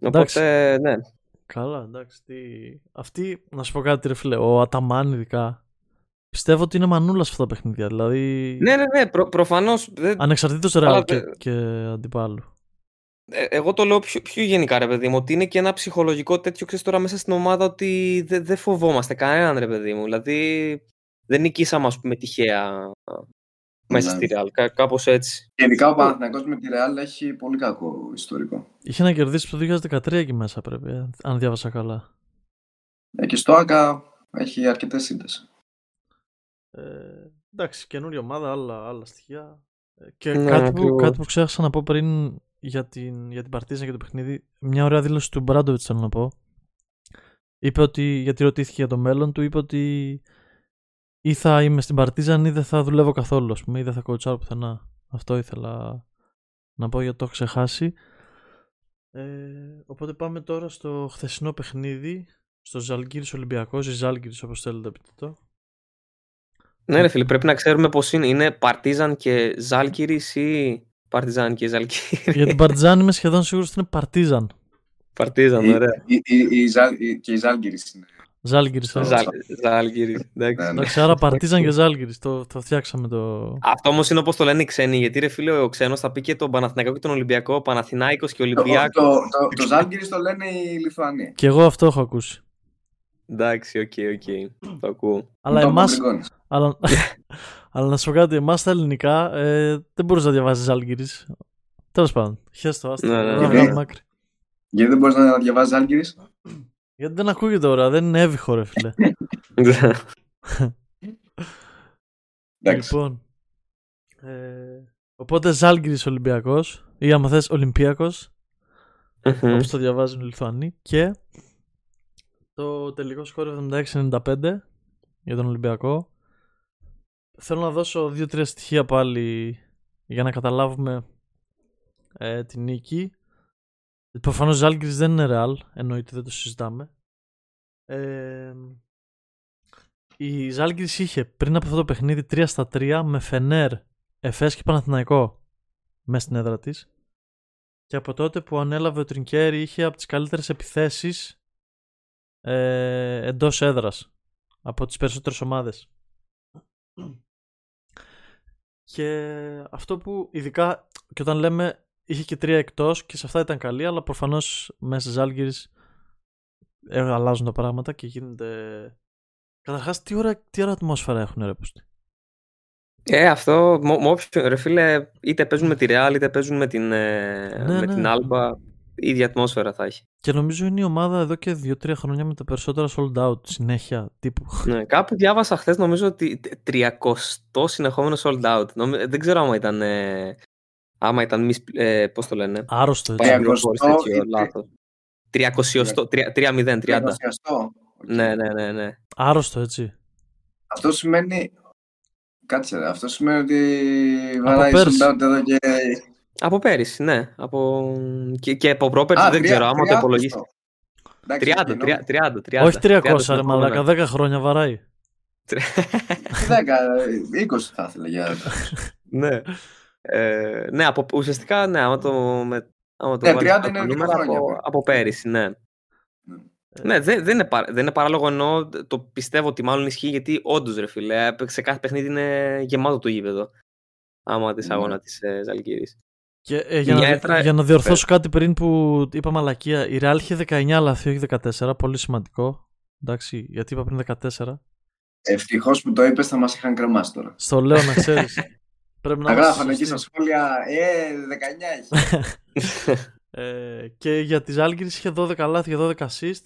Εντάξει. Οπότε, ναι. Καλά, εντάξει. Τι... Αυτή, να σου πω κάτι, ρε φίλε. Ο Αταμάν, ειδικά. Πιστεύω ότι είναι μανούλας σε αυτά τα παιχνίδια. Δηλαδή. Ναι, ναι, ναι, προ, προφανώς δεν, Ανεξαρτήτως Αλλά Real και, δεν- και αντιπάλου. Ε, εγώ το λέω πιο, πιο γενικά, ρε παιδί μου, ότι είναι και ένα ψυχολογικό τέτοιο, ξέρεις τώρα μέσα στην ομάδα ότι δεν δεν φοβόμαστε κανέναν, ρε παιδί μου. Δηλαδή, δεν νικήσαμε, ας πούμε, τυχαία α, μέσα Ναι. στη Real. Κά, κάπως έτσι. Γενικά ο Παναθηναϊκός με τη Real έχει πολύ κακό ιστορικό. Είχε να κερδίσει το 2013 εκεί μέσα, πρέπει, ε, αν διάβασα καλά. Ε, και στο ΆΚΑ έχει αρκετές σύντες. Ε, εντάξει, καινούργια ομάδα, άλλα, άλλα στοιχεία. Ε, Και Ναι, κάτι, που, ακριβώς. κάτι που ξέχασα να πω πριν για την, για την Παρτίζαν και το παιχνίδι, μια ωραία δήλωση του Μπράντοβιτς θέλω να πω. Είπε ότι, γιατί ρωτήθηκε για το μέλλον του, είπε ότι ή θα είμαι στην Παρτίζαν ή δεν θα δουλεύω καθόλου, ας πούμε, ή δεν θα κοτσάρω πουθενά. Αυτό ήθελα να πω γιατί το έχω ξεχάσει. Ε, οπότε πάμε τώρα στο χθεσινό παιχνίδι, στο Ζαλγκύρης Ολυμπιακός, ή Ζάλγκυρης όπως θέλετε να πείτε το. Ναι, ρε φίλε, πρέπει να ξέρουμε πώς είναι. Είναι Παρτίζαν και Ζάλκυρης ή Παρτιζάν και Ζάλκυρη. Για την Παρτιζάν είμαι σχεδόν σίγουρος ότι είναι Παρτίζαν. Παρτίζαν, Η- ωραία. η- η- η Ζάλ- η- Και η Ζάλγκυρης είναι. Ζάλγκυρης. ε. Ζάλ- Ζάλκυρης, εντάξει. Ναι, ναι. Εντάξει, άρα Παρτίζαν και Ζάλγκυρης. Το, το φτιάξαμε το. Αυτό όμως είναι όπως το λένε οι ξένοι. Γιατί ρε φίλε, ο ξένος θα πει και τον Παναθηναϊκό και τον Ολυμπιακό, Παναθηνάικο και Το, Ολυμπιακός. το, το, το Ζάλγκυρης το λένε οι Λιθουανοί. Και εγώ αυτό έχω ακούσει. Εντάξει, οκ, οκ. Το ακούω. Αλλά Το εμά. Κομπλικώνεις. Αλλά, αλλά να σου πω κάτι, εμάς στα ελληνικά ε, δεν μπορείς να διαβάζεις Ζάλγκυρης. Τέλος πάντων. Χέστο, άστο. Ναι, ναι, δεν ναι. θα βγάλουμε άκρη. Γιατί δεν μπορείς να διαβάζεις Ζάλγκυρης. Γιατί δεν ακούγεται ωραία, δεν είναι έβυχο, ρε φίλε. Εντάξει. λοιπόν. Ε, οπότε Ζάλγκυρης Ολυμπιακός ή άμα θες Ολυμπιακός Μμμ. όπως το διαβάζουν οι Λιθουανοί και το τελικό σκόρ 76-95 για τον Ολυμπιακό θέλω να δώσω δύο-τρία στοιχεία πάλι για να καταλάβουμε ε, την νίκη. Προφανώς Ζάλγκρις δεν είναι real εννοείται δεν το συζητάμε. Ε, η Ζάλγκρις είχε πριν από αυτό το παιχνίδι 3 στα 3 με Φενέρ, Εφές και Παναθηναϊκό μέσα στην έδρα της. Και από τότε που ανέλαβε ο Τρινκέρι είχε από τις καλύτερες επιθέσεις ε, εντός έδρας από τις περισσότερες ομάδες. Και αυτό που ειδικά και όταν λέμε είχε και τρία εκτός και σε αυτά ήταν καλή αλλά προφανώς μέσα στις Ζάλγκυρης ε, αλλάζουν τα πράγματα και γίνεται... Καταρχάς τι ώρα, τι ώρα ατμόσφαιρα έχουν ρε Πούστη. Ε, αυτό, μ- μ' όποιο- ρε φίλε, είτε παίζουν με τη Real, είτε παίζουν με την, ε, Ναι, με ναι. την Alba, η ίδια ατμόσφαιρα θα έχει. Και νομίζω είναι η ομάδα εδώ και 2-3 χρόνια με τα περισσότερα sold out συνέχεια τύπου. Ναι, κάπου διάβασα χθες νομίζω ότι 300 συνεχόμενο sold out. Νομι- Δεν ξέρω άμα ήταν. Ε, άμα ήταν. Μισ, ε, Πώς το λένε. Άρρωστο έτσι. Τρία- Πληροφόρηση 300 τέτοιο, ή- λάθος. 300, 3-0, 30. Εργασιαστό. Οκ. Ναι, ναι, ναι, ναι. Άρρωστο έτσι. Αυτό σημαίνει. Κάτσε, ρε. Αυτό σημαίνει ότι βαράει πέρσι. sold out εδώ και. Από πέρυσι, ναι. Από... Και, και από πρόπερσι Α, δεν τρία- ξέρω, άμα το τριάδες υπολογίσεις. το. Εντάξει, 30, κοινό. 30, 30, 30. Όχι 300 ρε 30 μαλάκα, 10 χρόνια βαράει. 10, 20 θα ήθελα για. ναι. Ε, ναι, από, ουσιαστικά, ναι, άμα το, με, άμα το Ναι, βάλεις 30 από είναι τα δύο νούμερα, χρόνια από, πριν. από πέρυσι, ναι. Ναι. Ναι, δεν, δεν, είναι, παρά- δεν είναι παράλογο ενώ το πιστεύω ότι μάλλον ισχύει γιατί όντως ρε φίλε, σε κάθε παιχνίδι είναι γεμάτο το γήπεδο. Άμα της Ναι. αγώνα της ε, Ζαλγκύρης. Και, ε, για, Μια να, έδρα- για να διορθώσω κάτι πριν που είπα μαλακία, η Real είχε 19 λάθη, όχι 14, πολύ σημαντικό. Εντάξει, γιατί είπα πριν 14. Ευτυχώς που το είπες, θα μας είχαν κρεμάσει τώρα. Στο λέω να ξέρεις. Πρέπει Θα να γράφανε είμαστε εκεί στα σωστοί. σχόλια, Ε, 19 έχει. Ε, και για τη Ζάλγκυρης είχε 12 λάθη και 12 assist.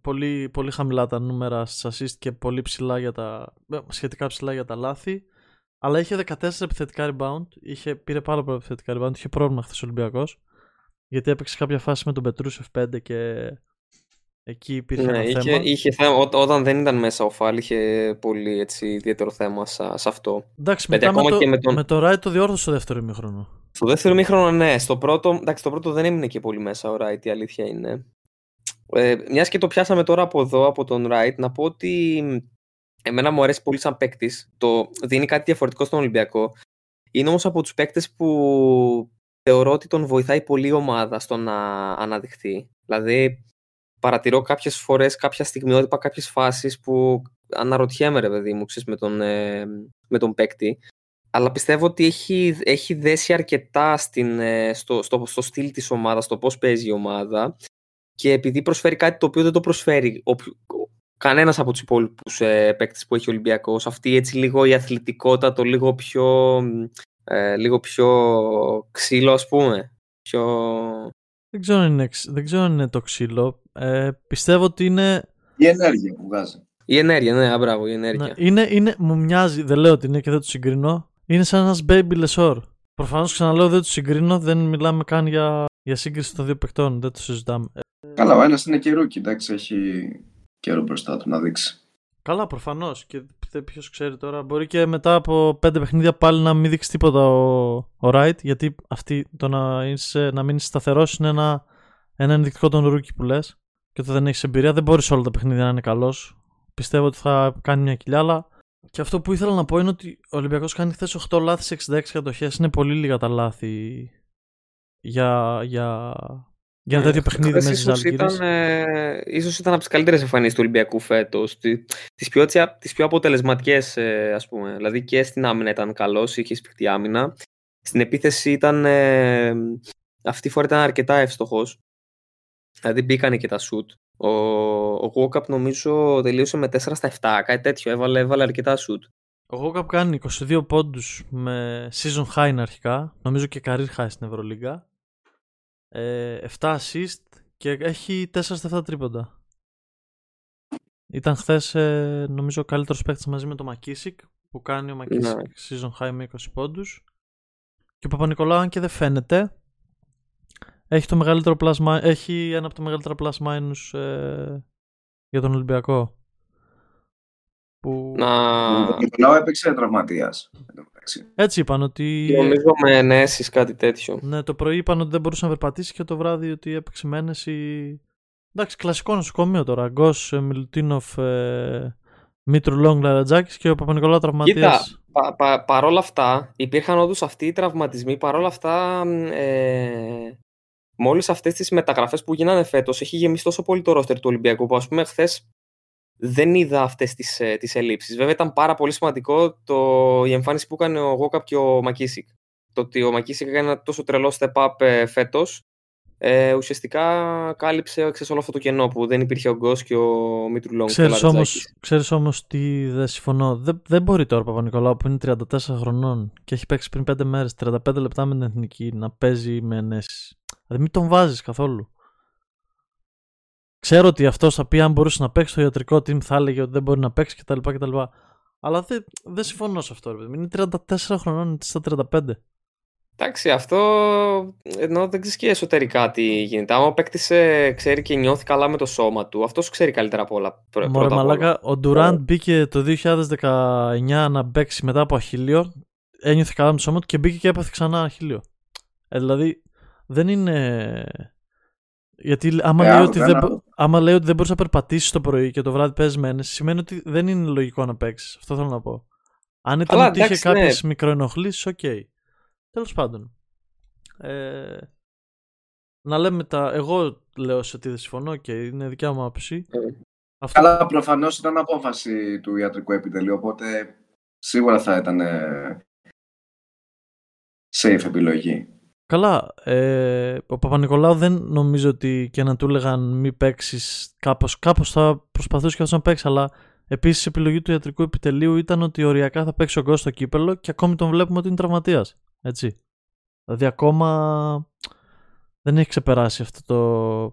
Πολύ, πολύ χαμηλά τα νούμερα στις assist και πολύ ψηλά για τα, ε, σχετικά ψηλά για τα λάθη. Αλλά είχε 14 επιθετικά rebound. Είχε, πήρε πάρα πολλά επιθετικά rebound. Είχε πρόβλημα χθες ο Ολυμπιακός. Γιατί έπαιξε κάποια φάση με τον Πετρούσεφ 5 και εκεί υπήρχε ναι, ένα είχε, θέμα. είχε θέμα. Ό, όταν δεν ήταν μέσα ο Φάλ, είχε πολύ έτσι, ιδιαίτερο θέμα σε, σε αυτό. Εντάξει, γιατί μετά με ακόμα το, και με τον- με το Wright το διόρθωσε στο δεύτερο ημίχρονο. Στο δεύτερο μήχρονο, ναι. Στο πρώτο, εντάξει, στο πρώτο δεν έμεινε και πολύ μέσα ο Ράιτ, η αλήθεια είναι. Ε, Μιας και το πιάσαμε τώρα από εδώ, από τον Ράιτ, να πω ότι εμένα μου αρέσει πολύ σαν παίκτης. Το δίνει κάτι διαφορετικό στον Ολυμπιακό. Είναι όμως από τους παίκτες που θεωρώ ότι τον βοηθάει πολύ η ομάδα στο να αναδειχθεί. Δηλαδή, παρατηρώ κάποιες φορές κάποια στιγμιότυπα, κάποιες φάσεις που αναρωτιέμαι, ρε παιδί μου, ξέρεις, με τον, ε, με τον παίκτη αλλά πιστεύω ότι έχει, έχει δέσει αρκετά στην, ε, στο, στο, στο στυλ της ομάδας, στο πώς παίζει η ομάδα και επειδή προσφέρει κάτι το οποίο δεν το προσφέρει όποιο- κανένας από τους υπόλοιπους ε, παίκτες που έχει ο Ολυμπιακός, αυτή έτσι λίγο η αθλητικότητα, το λίγο πιο, ε, λίγο πιο ξύλο ας πούμε. Πιο... Δεν ξέρω αν είναι, εξ- δεν ξέρω αν είναι το ξύλο. Ε, πιστεύω ότι είναι Η ενέργεια που βγάζει. Η ενέργεια, ναι, α, μπράβο, η ενέργεια. Ναι, είναι, είναι, μου μοιάζει, δεν λέω ότι είναι και δεν το συγκρίνω. Είναι σαν ένας baby Lesor. Προφανώς ξαναλέω δεν το συγκρίνω, δεν μιλάμε καν για, για σύγκριση των δύο παιχτών, δεν το συζητάμε. Ε, Καλά, ο ένας είναι και ρούκι, εντάξει, έχει καιρό μπροστά του να δείξει. καλά, προφανώς. Και ποιος ξέρει τώρα, μπορεί και μετά από πέντε παιχνίδια πάλι να μην δείξει τίποτα ο, ο Wright, γιατί αυτή το να, είσαι, να μείνεις σταθερός είναι ένα, ένα ενδεικτικό των ρούκι που λες. Και όταν δεν έχεις εμπειρία, δεν μπορείς όλα τα παιχνίδια να είναι καλός. Πιστεύω ότι θα κάνει μια κοιλιά, αλλά και αυτό που ήθελα να πω είναι ότι ο Ολυμπιακός κάνει χθες 8 λάθη σε 66 κατοχές. Είναι πολύ λίγα τα λάθη για, για, για ένα τέτοιο παιχνίδι Χθες μέσα στις ίσως ήταν, Ζαλγκύρες. ε, ίσως ήταν από τις καλύτερες εμφανίσεις του Ολυμπιακού φέτος. Τι- Τις πιο, έτσι, τις πιο αποτελεσματικές, ε, ας πούμε. Δηλαδή και στην άμυνα ήταν καλός, είχες σφιχτή άμυνα. Στην επίθεση ήταν, ε, αυτή τη φορά ήταν αρκετά εύστοχος. Δηλαδή μπήκανε και τα σουτ. Ο, ο Walkup νομίζω τελείωσε με 4 στα 7, κάτι τέτοιο. Έβαλε, έβαλε αρκετά σουτ. Ο Γόκαπ κάνει 22 πόντους με season high είναι αρχικά. Νομίζω και career high στην Ευρωλίγκα. Ε, 7 assist και έχει 4 στα 7 τρίποντα. Ήταν χθες νομίζω ο καλύτερος παίκτης μαζί με τον Μακίσικ που κάνει ο Μακίσικ Ναι. season high με 20 πόντους. Και ο Παπα-Νικολάου αν και δεν φαίνεται έχει, το μεγαλύτερο plus, mi- έχει ένα από τα μεγαλύτερα plus minus ε, για τον Ολυμπιακό. Που... Να... Ο Νικολάου έπαιξε τραυματίας. Έτσι είπαν ότι Νομίζω με ενέσεις κάτι τέτοιο. Ναι, το πρωί είπαν ότι δεν μπορούσε να περπατήσει και το βράδυ ότι έπαιξε με ένεση. Εντάξει, κλασικό νοσοκομείο τώρα. Γκος, Μιλουτίνοφ, ε, Μήτρου Λόγκ, Λαρατζάκη και ο Παπα-Νικολάου τραυματία. Κοίτα, πα, πα, παρόλα αυτά, υπήρχαν όντως αυτοί οι τραυματισμοί. Παρόλα αυτά, ε, με όλε αυτές τις μεταγραφές που γίνανε φέτος, έχει γεμίσει τόσο πολύ το ρόστερ του Ολυμπιακού που, ας πούμε, χθες δεν είδα αυτές τις ε, τις ελλείψεις. Βέβαια, ήταν πάρα πολύ σημαντικό το, η εμφάνιση που έκανε ο Γόκαπ και ο Μακίσικ. Το ότι ο Μακίσικ έκανε ένα τόσο τρελό step up ε, φέτος. Ε, ουσιαστικά κάλυψε ξέρεις, όλο αυτό το κενό που δεν υπήρχε ο Γκος και ο Μήτρου Λόγκ. Ξέρεις όμως ξέρεις όμως τι δεν συμφωνώ. Δεν, δεν μπορεί τώρα ο Παπα-Νικολάου που είναι 34 χρονών και έχει παίξει πριν 5 μέρες 35 λεπτά με την εθνική να παίζει με ενέσει. Δηλαδή μην τον βάζεις καθόλου. Ξέρω ότι αυτός θα πει αν μπορούσε να παίξει το ιατρικό team θα έλεγε ότι δεν μπορεί να παίξει κτλ. κτλ. Αλλά δεν, δεν συμφωνώ σε αυτό. Ρε. παιδί μου. Είναι 34 χρονών, είναι στα 35. Εντάξει, αυτό ενώ δεν ξέρεις και εσωτερικά τι γίνεται. Άμα ο παίκτης ξέρει και νιώθει καλά με το σώμα του, αυτός ξέρει καλύτερα από όλα. πρω- Μωρέ πρώτα απ' όλα. μαλάκα, ο Ντουράντ μπήκε το 2019 να παίξει μετά από αχίλιο. Ένιωθε καλά με το σώμα του και μπήκε και έπαθε ξανά αχίλιο. Ε, δηλαδή δεν είναι. Γιατί άμα, Ε, λέει άλλο, ότι δεν δεν, άλλο. μπο- άμα λέει ότι δεν μπορείς να περπατήσεις το πρωί και το βράδυ παίζει με ένεση, σημαίνει ότι δεν είναι λογικό να παίξεις. Αυτό θέλω να πω. Αν ήταν Καλά, ότι είχε εντάξει, ναι. κάποιες μικροενοχλήσεις, οκ. Τέλος πάντων. Ε, να λέμε τα. Εγώ λέω σε τι δεν συμφωνώ, οκ, είναι δικιά μου άποψη. Ε. Αυτό Αλλά προφανώς ήταν απόφαση του ιατρικού επιτελείου, οπότε σίγουρα θα ήταν ε, safe επιλογή. Καλά, ε, ο Παπανικολάου δεν νομίζω ότι και να του έλεγαν μη παίξεις κάπως, κάπως θα προσπαθούσε και αυτός να παίξει, αλλά επίσης η επιλογή του ιατρικού επιτελείου ήταν ότι οριακά θα παίξει ο Γκος στο κύπελο και ακόμη τον βλέπουμε ότι είναι τραυματίας, έτσι. Δηλαδή ακόμα δεν έχει ξεπεράσει αυτό το...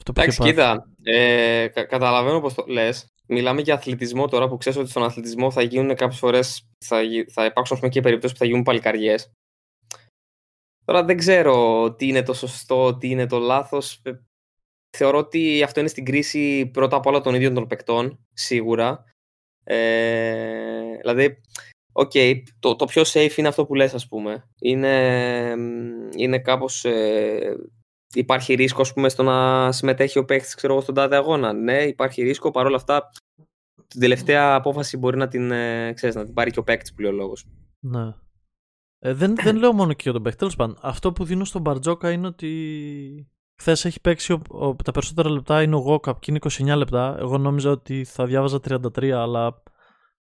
Αυτό που είχε Εντάξει, πάθει. κοίτα, ε, κα- καταλαβαίνω πώς το λες. Μιλάμε για αθλητισμό τώρα που ξέρεις ότι στον αθλητισμό θα γίνουν κάποιες φορές, θα, γι- θα υπάρξουν ας πούμε, και περιπτώσεις που θα γίνουν παλικαριές. Τώρα δεν ξέρω τι είναι το σωστό, τι είναι το λάθος. Ε, Θεωρώ ότι αυτό είναι στην κρίση πρώτα απ' όλα των ίδιων των παικτών, σίγουρα. Ε, δηλαδή, οκ, το, το πιο safe είναι αυτό που λες, ας πούμε. Είναι, είναι κάπως... Ε, υπάρχει ρίσκο ας πούμε, στο να συμμετέχει ο παίχτη στον τάδε αγώνα. Ναι, υπάρχει ρίσκο. Παρ' όλα αυτά, την τελευταία απόφαση μπορεί να την, ε, ξέρεις, να την πάρει και ο παίκτης που λέει ο λόγος. Ναι. Ε, δεν, δεν λέω μόνο και για τον παίχτη. Τέλος πάντων, αυτό που δίνω στον Μπαρτζόκα είναι ότι χθες έχει παίξει ο, ο- τα περισσότερα λεπτά είναι ο Γόκαπ και είναι 29 λεπτά. Εγώ νόμιζα ότι θα διάβαζα 33, αλλά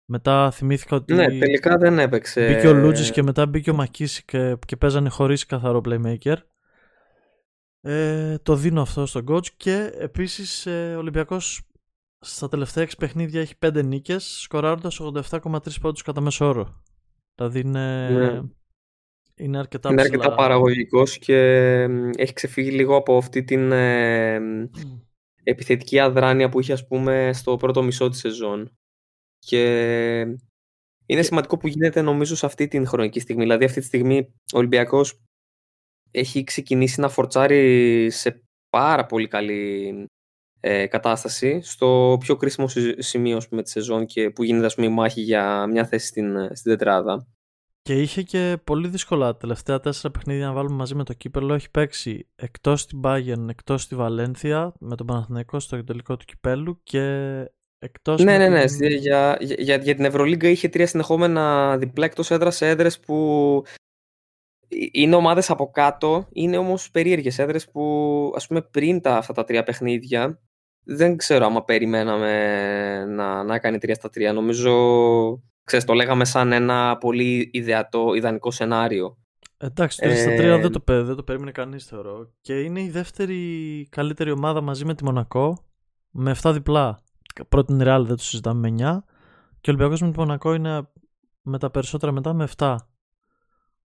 μετά θυμήθηκα ότι Ναι, τελικά δεν έπαιξε. μπήκε ο Λούτζης και μετά μπήκε ο Μακίσης και, και παίζανε χωρίς καθαρό playmaker. Ε, το δίνω αυτό στον coach και επίσης ε, ο Ολυμπιακός στα τελευταία 6 παιχνίδια έχει 5 νίκες σκοράροντας 87,3 πόντους κατά μέσο όρο. Δηλαδή είναι, Ναι. Είναι αρκετά Είναι ψηλά. αρκετά παραγωγικός και ε, έχει ξεφύγει λίγο από αυτή την ε, επιθετική αδράνεια που είχε ας πούμε στο πρώτο μισό της σεζόν. Και είναι σημαντικό που γίνεται νομίζω σε αυτή την χρονική στιγμή. Δηλαδή αυτή τη στιγμή ο Ολυμπιακός έχει ξεκινήσει να φορτσάρει σε πάρα πολύ καλή ε, κατάσταση στο πιο κρίσιμο συ- σημείο ας πούμε, της σεζόν και που γίνεται ας πούμε, η μάχη για μια θέση στην, στην τετράδα. Και είχε και πολύ δύσκολα τα τελευταία τέσσερα παιχνίδια να βάλουμε μαζί με το κύπελο. Έχει παίξει εκτός την Bayern, εκτός τη Βαλένθια, με τον Παναθηναϊκό στο τελικό του κυπέλου και εκτός Ναι, με ναι, ναι. την- στη- Για, για, για- για την Ευρωλίγκα είχε τρία συνεχόμενα διπλά εκτός έδρας σε έδρες που ε- είναι ομάδες από κάτω, είναι όμως περίεργες έδρες που ας πούμε πριν τα, αυτά τα τρία παιχνίδια δεν ξέρω άμα περιμέναμε να, να κάνει τρία στα τρία. Νομίζω, ξέρεις, το λέγαμε σαν ένα πολύ ιδεατό, ιδανικό σενάριο. Εντάξει, το 3 στα Ε, 3 δεν, το, πε- δεν το περίμενε κανείς θεωρώ. Και είναι η δεύτερη καλύτερη ομάδα μαζί με τη Μονακό με 7 διπλά. Πρώτη είναι η Real, δεν το συζητάμε με 9. Και ο Ολυμπιακός με τη Μονακό είναι με τα περισσότερα μετά με 7.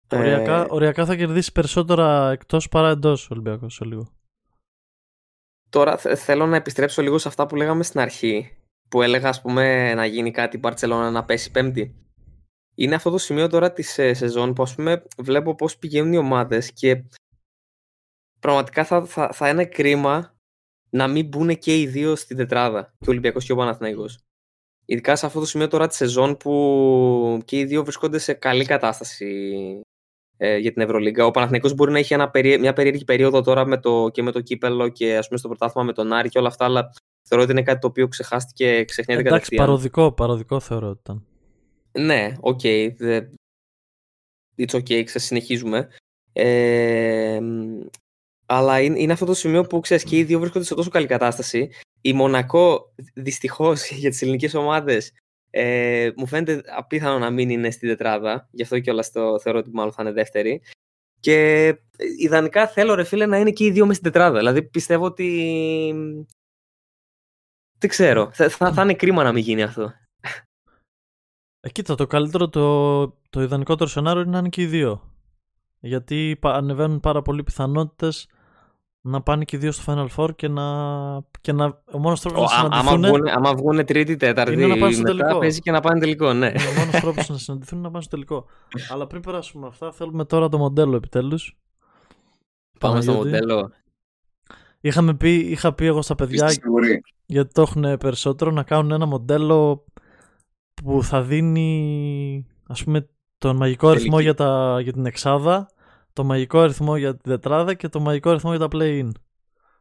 Ε, Οριακά, οριακά θα κερδίσει περισσότερα εκτός παρά εντός ο Ολυμπιακός σε λίγο. Τώρα θε- θέλω να επιστρέψω λίγο σε αυτά που λέγαμε στην αρχή. Που έλεγα, ας πούμε, να γίνει κάτι η Μπαρτσελώνα να πέσει πέμπτη. Είναι αυτό το σημείο τώρα της ε, σεζόν που, ας πούμε, βλέπω πώς πηγαίνουν οι ομάδες και πραγματικά θα, θα, θα είναι κρίμα να μην μπουν και οι δύο στην τετράδα. Και ο Ολυμπιακός και ο Παναθηναϊκός. Ειδικά σε αυτό το σημείο τώρα της σεζόν που και οι δύο βρισκόνται σε καλή κατάσταση ε, για την Ευρωλίγκα. Ο Παναθηναϊκός μπορεί να έχει ένα περί... μια περίεργη περίοδο τώρα με το... και με το κύπελο και ας πούμε στο πρωτάθλημα με τον Άρη και όλα αυτά, αλλά θεωρώ ότι είναι κάτι το οποίο ξεχάστηκε, ξεχνιέται Εντάξει, κατευθείαν. παροδικό, παροδικό θεωρώ ότι ήταν. Ναι, οκ. δε- It's okay, συνεχίζουμε. Ε, μ, αλλά είναι, είναι αυτό το σημείο που ξέρεις και οι δύο βρίσκονται σε τόσο καλή κατάσταση. Η Μονακό, δυστυχώς για τις ελληνικές ομάδες, ε, μου φαίνεται απίθανο να μην είναι στην τετράδα. Γι' αυτό και όλα το θεωρώ ότι μάλλον θα είναι δεύτερη. Και ε, ιδανικά θέλω ρε φίλε να είναι και οι δύο μες στην τετράδα. Δηλαδή πιστεύω ότι... Δεν ξέρω. Θα, θα, θα είναι κρίμα να μην γίνει αυτό. Ε, κοίτα, το καλύτερο, το, το ιδανικότερο σενάριο είναι να είναι και οι δύο. Γιατί πα- ανεβαίνουν πάρα πολλοί πιθανότητες να πάνε και οι δύο στο Final Four και να. Και να ο μόνος τρόπος Ο, να α- άμα, συναντηθούν. βγουν, άμα βγουν τρίτη, τέταρτη, Είναι να πάνε στο μετά τελικό. παίζει και να πάνε τελικό, ναι. Ο μόνος τρόπος να συναντηθούν είναι να πάνε στο τελικό. Αλλά πριν περάσουμε αυτά, θέλουμε τώρα το μοντέλο επιτέλους. Πάμε στο Παναγιώτη. μοντέλο. Είχαμε πει, είχα πει εγώ στα παιδιά, Είστε σίγουροι; γιατί το έχουν περισσότερο, να κάνουν ένα μοντέλο που θα δίνει ας πούμε τον μαγικό αριθμό Τελική. για, τα, για την εξάδα, το το μαγικό αριθμό για τη τετράδα και το μαγικό αριθμό για τα play-in.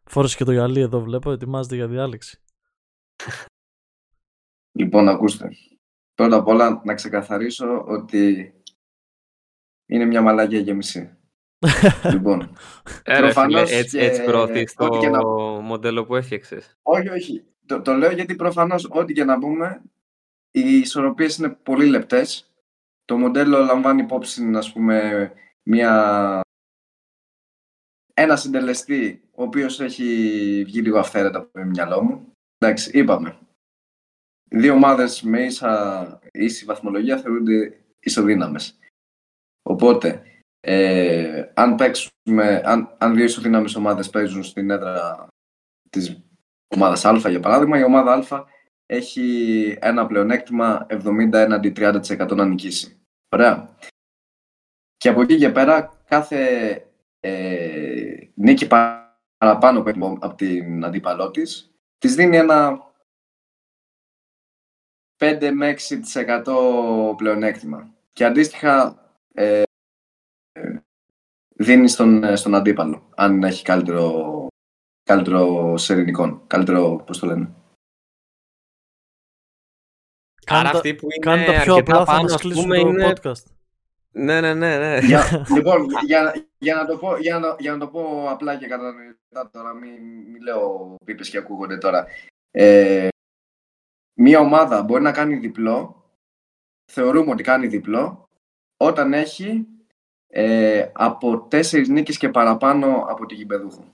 Φόρεσε και το γυαλί εδώ βλέπω, ετοιμάζεται για διάλεξη. Λοιπόν, ακούστε. Πρώτα απ' όλα να ξεκαθαρίσω ότι είναι μια μαλακία γέμιση. Λοιπόν, Ε, ρε Προφανώς φίλε, έτσι, και έτσι προωθείς το ό,τι και να- μοντέλο που έφτιαξες. όχι, όχι. Το, το λέω γιατί προφανώς ό,τι και να πούμε, οι ισορροπίες είναι πολύ λεπτές. Το μοντέλο λαμβάνει υπόψη, ας πούμε, μια... ένα συντελεστή, ο οποίος έχει βγει λίγο αυθαίρετα από το μυαλό μου. Εντάξει, είπαμε. Δύο ομάδες με ίσα, ίση βαθμολογία θεωρούνται ισοδύναμες. Οπότε, ε, αν παίξουμε, αν, αν δύο ισοδύναμες ομάδες παίζουν στην έδρα της ομάδας Α, για παράδειγμα, η ομάδα Α έχει ένα πλεονέκτημα 70 έναντι 30% να νικήσει. Ωραία. Και από εκεί και πέρα, κάθε ε, νίκη παραπάνω που έχει από την αντίπαλό της, της δίνει ένα 5 με 6% πλεονέκτημα. Και αντίστοιχα ε, ε, δίνει στον, στον αντίπαλο, αν έχει καλύτερο, καλύτερο σερινικό, καλύτερο, πώς το λένε. Άρα Κάνε τα- αυτοί που είναι Κάνε τα πιο αρκετά απλά, θα πάνω, μας ας κλείσουν πούμε, το είναι... podcast. Ναι, ναι, ναι, ναι. για, λοιπόν, για, για, να το πω, για, να, για να το πω απλά και κατανοητά τώρα, μην μη λέω πίπες και ακούγονται τώρα. Ε, μία ομάδα μπορεί να κάνει διπλό, θεωρούμε ότι κάνει διπλό, όταν έχει ε, από τέσσερις νίκες και παραπάνω από την γηπεδούχο.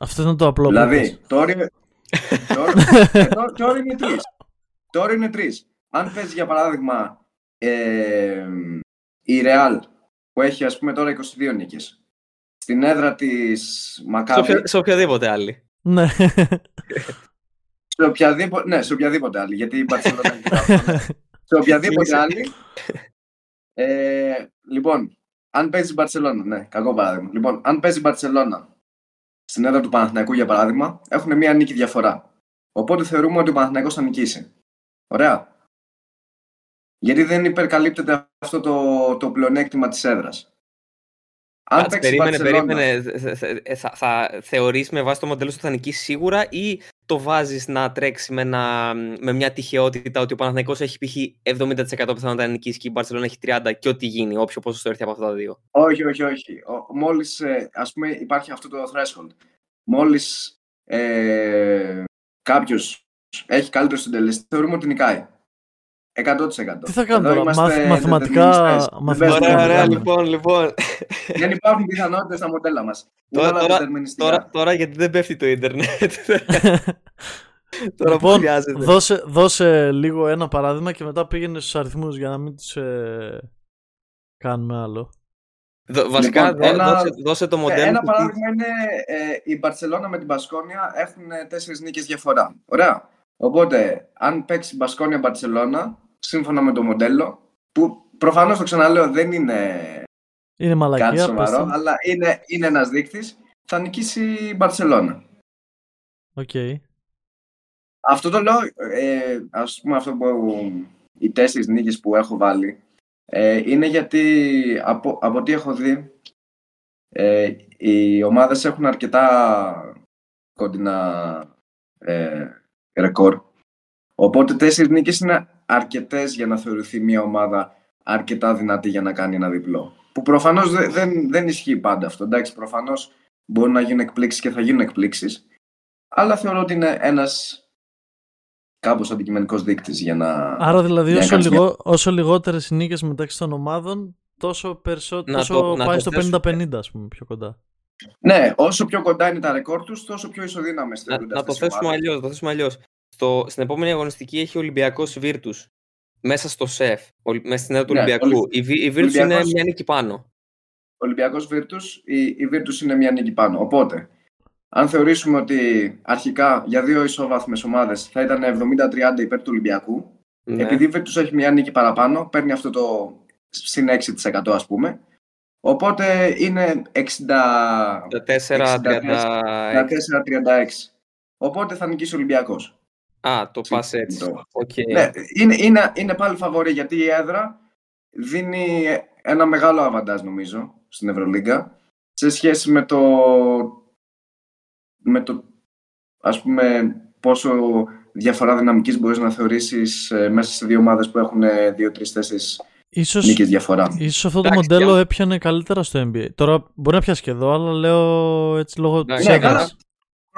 Αυτό είναι το απλό Δηλαδή, podcast. το όριο, το όριο- ε, το- το όριο είναι τρεις. Το όριο είναι τρεις. Αν παίζει για παράδειγμα ε, η Real που έχει ας πούμε τώρα 22 νίκες στην έδρα της Σε, Μακάβη, οποια- σε οποιαδήποτε άλλη. Ναι. σε οποιαδήποτε, ναι, σε οποιαδήποτε άλλη, γιατί η Barcelona έχει αυτό, ναι. σε οποιαδήποτε Κλείσε. άλλη. Ε, λοιπόν, αν παίζει η Barcelona, ναι, κακό παράδειγμα. Λοιπόν, αν παίζει η Barcelona στην έδρα του Παναθηναϊκού για παράδειγμα, έχουν μία νίκη διαφορά. Οπότε θεωρούμε ότι ο Παναθηναϊκός θα νικήσει. Ωραία. Γιατί δεν υπερκαλύπτεται αυτό το, το πλεονέκτημα της έδρας. Αν Κάτσε, παίξεις η περίμενε, Barcelona- περίμενε. Θε- θε- θε- Θα, θα θεωρείς με βάση το μοντέλο σου ότι θα νικήσεις σίγουρα ή το βάζεις να τρέξει με, ένα, με μια τυχεότητα ότι ο Παναθηναϊκός έχει π.χ. 70% πιθανότητα να νικήσει και η Barcelona έχει 30% και ό,τι γίνει, όποιο ποσοστό έρθει από αυτά τα δύο; Όχι, όχι, όχι. Ο- Μόλις, ε, ας πούμε, υπάρχει αυτό το threshold. Μόλις ε, κάποιος έχει καλύτερο συντελεστή, θεωρούμε ότι νικάει. 100%. Τι θα κάνουμε Εδώ τώρα, είμαστε μαθ- μαθηματικά- δεδερμινιστές. Δεν μαθηματικά παίζουμε Ωραία, ωραία, μοντέλα. λοιπόν, λοιπόν. Δεν υπάρχουν πιθανότητες στα μοντέλα μας. Είναι Τώρα- όλα τώρα- δεδερμινιστικά. Τώρα, τώρα γιατί δεν πέφτει το ίντερνετ. τώρα που λοιπόν, χρειάζεται. δώσε, δώσε λίγο ένα παράδειγμα και μετά πήγαινε στους αριθμούς για να μην τους ε, κάνουμε άλλο. Δω- βασικά, Λοιπόν, δώ- ένα- δώσε, δώσε το Ε, μοντέλο. Ένα του τι- παράδειγμα είναι ε, η Μπαρσελόνα με την Μπασκόνια έχουν ε, τέσσερις νίκες διαφορά. Ωραία. Οπότε, αν παίξει Μπασκόνια Μπαρσελόνα, σύμφωνα με το μοντέλο, που προφανώς το ξαναλέω δεν είναι Είναι μαλακία. κάτι πες σοβαρό, το. αλλά είναι, είναι ένας δείκτης, θα νικήσει η Μπαρσελόνα. Οκ. Αυτό το λέω, ε, ας πούμε αυτό που οι τέσσερις νίκες που έχω βάλει, ε, είναι γιατί από, από ό,τι έχω δει, ε, οι ομάδες έχουν αρκετά κοντινά ε, ρεκόρ. Οπότε τέσσερις νίκες είναι αρκετές για να θεωρηθεί μια ομάδα αρκετά δυνατή για να κάνει ένα διπλό. Που προφανώς δεν, δεν, δεν ισχύει πάντα αυτό. Εντάξει, προφανώς μπορεί να γίνουν εκπλήξεις και θα γίνουν εκπλήξεις. Αλλά θεωρώ ότι είναι ένας κάπως αντικειμενικός δείκτης για να... Άρα δηλαδή για να όσο, κάνεις μια- λιγό, όσο λιγότερες νίκες μεταξύ των ομάδων, τόσο, περισσό, Να τόσο το- να πάει το στο θέσουμε. 50-50 ας πούμε πιο κοντά. Ναι, όσο πιο κοντά είναι τα ρεκόρ τους, τόσο πιο ισοδύναμες Να, θεωρούνται να το αυτές οι θέσουμε ομάδες. αλλιώς. Το θέσουμε αλλιώς. Στο, στην επόμενη αγωνιστική έχει ο Ολυμπιακός Βίρτου. Μέσα στο ΣΕΦ. ο- Μέσα στην έδρα του Ναι, Ολυμπιακού. Ολυ- Η, Βι- η Βίρτους είναι Ολυμπιακός- μια νίκη πάνω. Ο Ολυμπιακός Βίρτους, η, η Βίρτους είναι μια νίκη πάνω. Οπότε, αν θεωρήσουμε ότι αρχικά για δύο ισοβάθμες ομάδες θα ήταν 70-30 υπέρ του Ολυμπιακού, Ναι. επειδή η Βίρτους έχει μια νίκη παραπάνω, παίρνει αυτό το συν 6% ας πούμε. Οπότε είναι 60... 64-36. 34-36. Οπότε θα νικήσει ο Ολυμπιακός. Α, το πας έτσι. Το- Οκ. Ναι, είναι, είναι, είναι πάλι φαβορή γιατί η έδρα δίνει ένα μεγάλο αβαντάζ νομίζω στην Ευρωλίγκα σε σχέση με το, με το ας πούμε πόσο διαφορά δυναμικής μπορείς να θεωρήσεις ε, μέσα σε δύο ομάδες που έχουν ε, δύο, τρεις, τέσσερις Ίσως, νίκες διαφορά. ίσως αυτό το Εντάξει, μοντέλο και- έπιανε καλύτερα στο NBA. Τώρα μπορεί να πιάσει και εδώ, αλλά λέω έτσι λόγω Εντάξει, της Ναι, έδρας. καλά.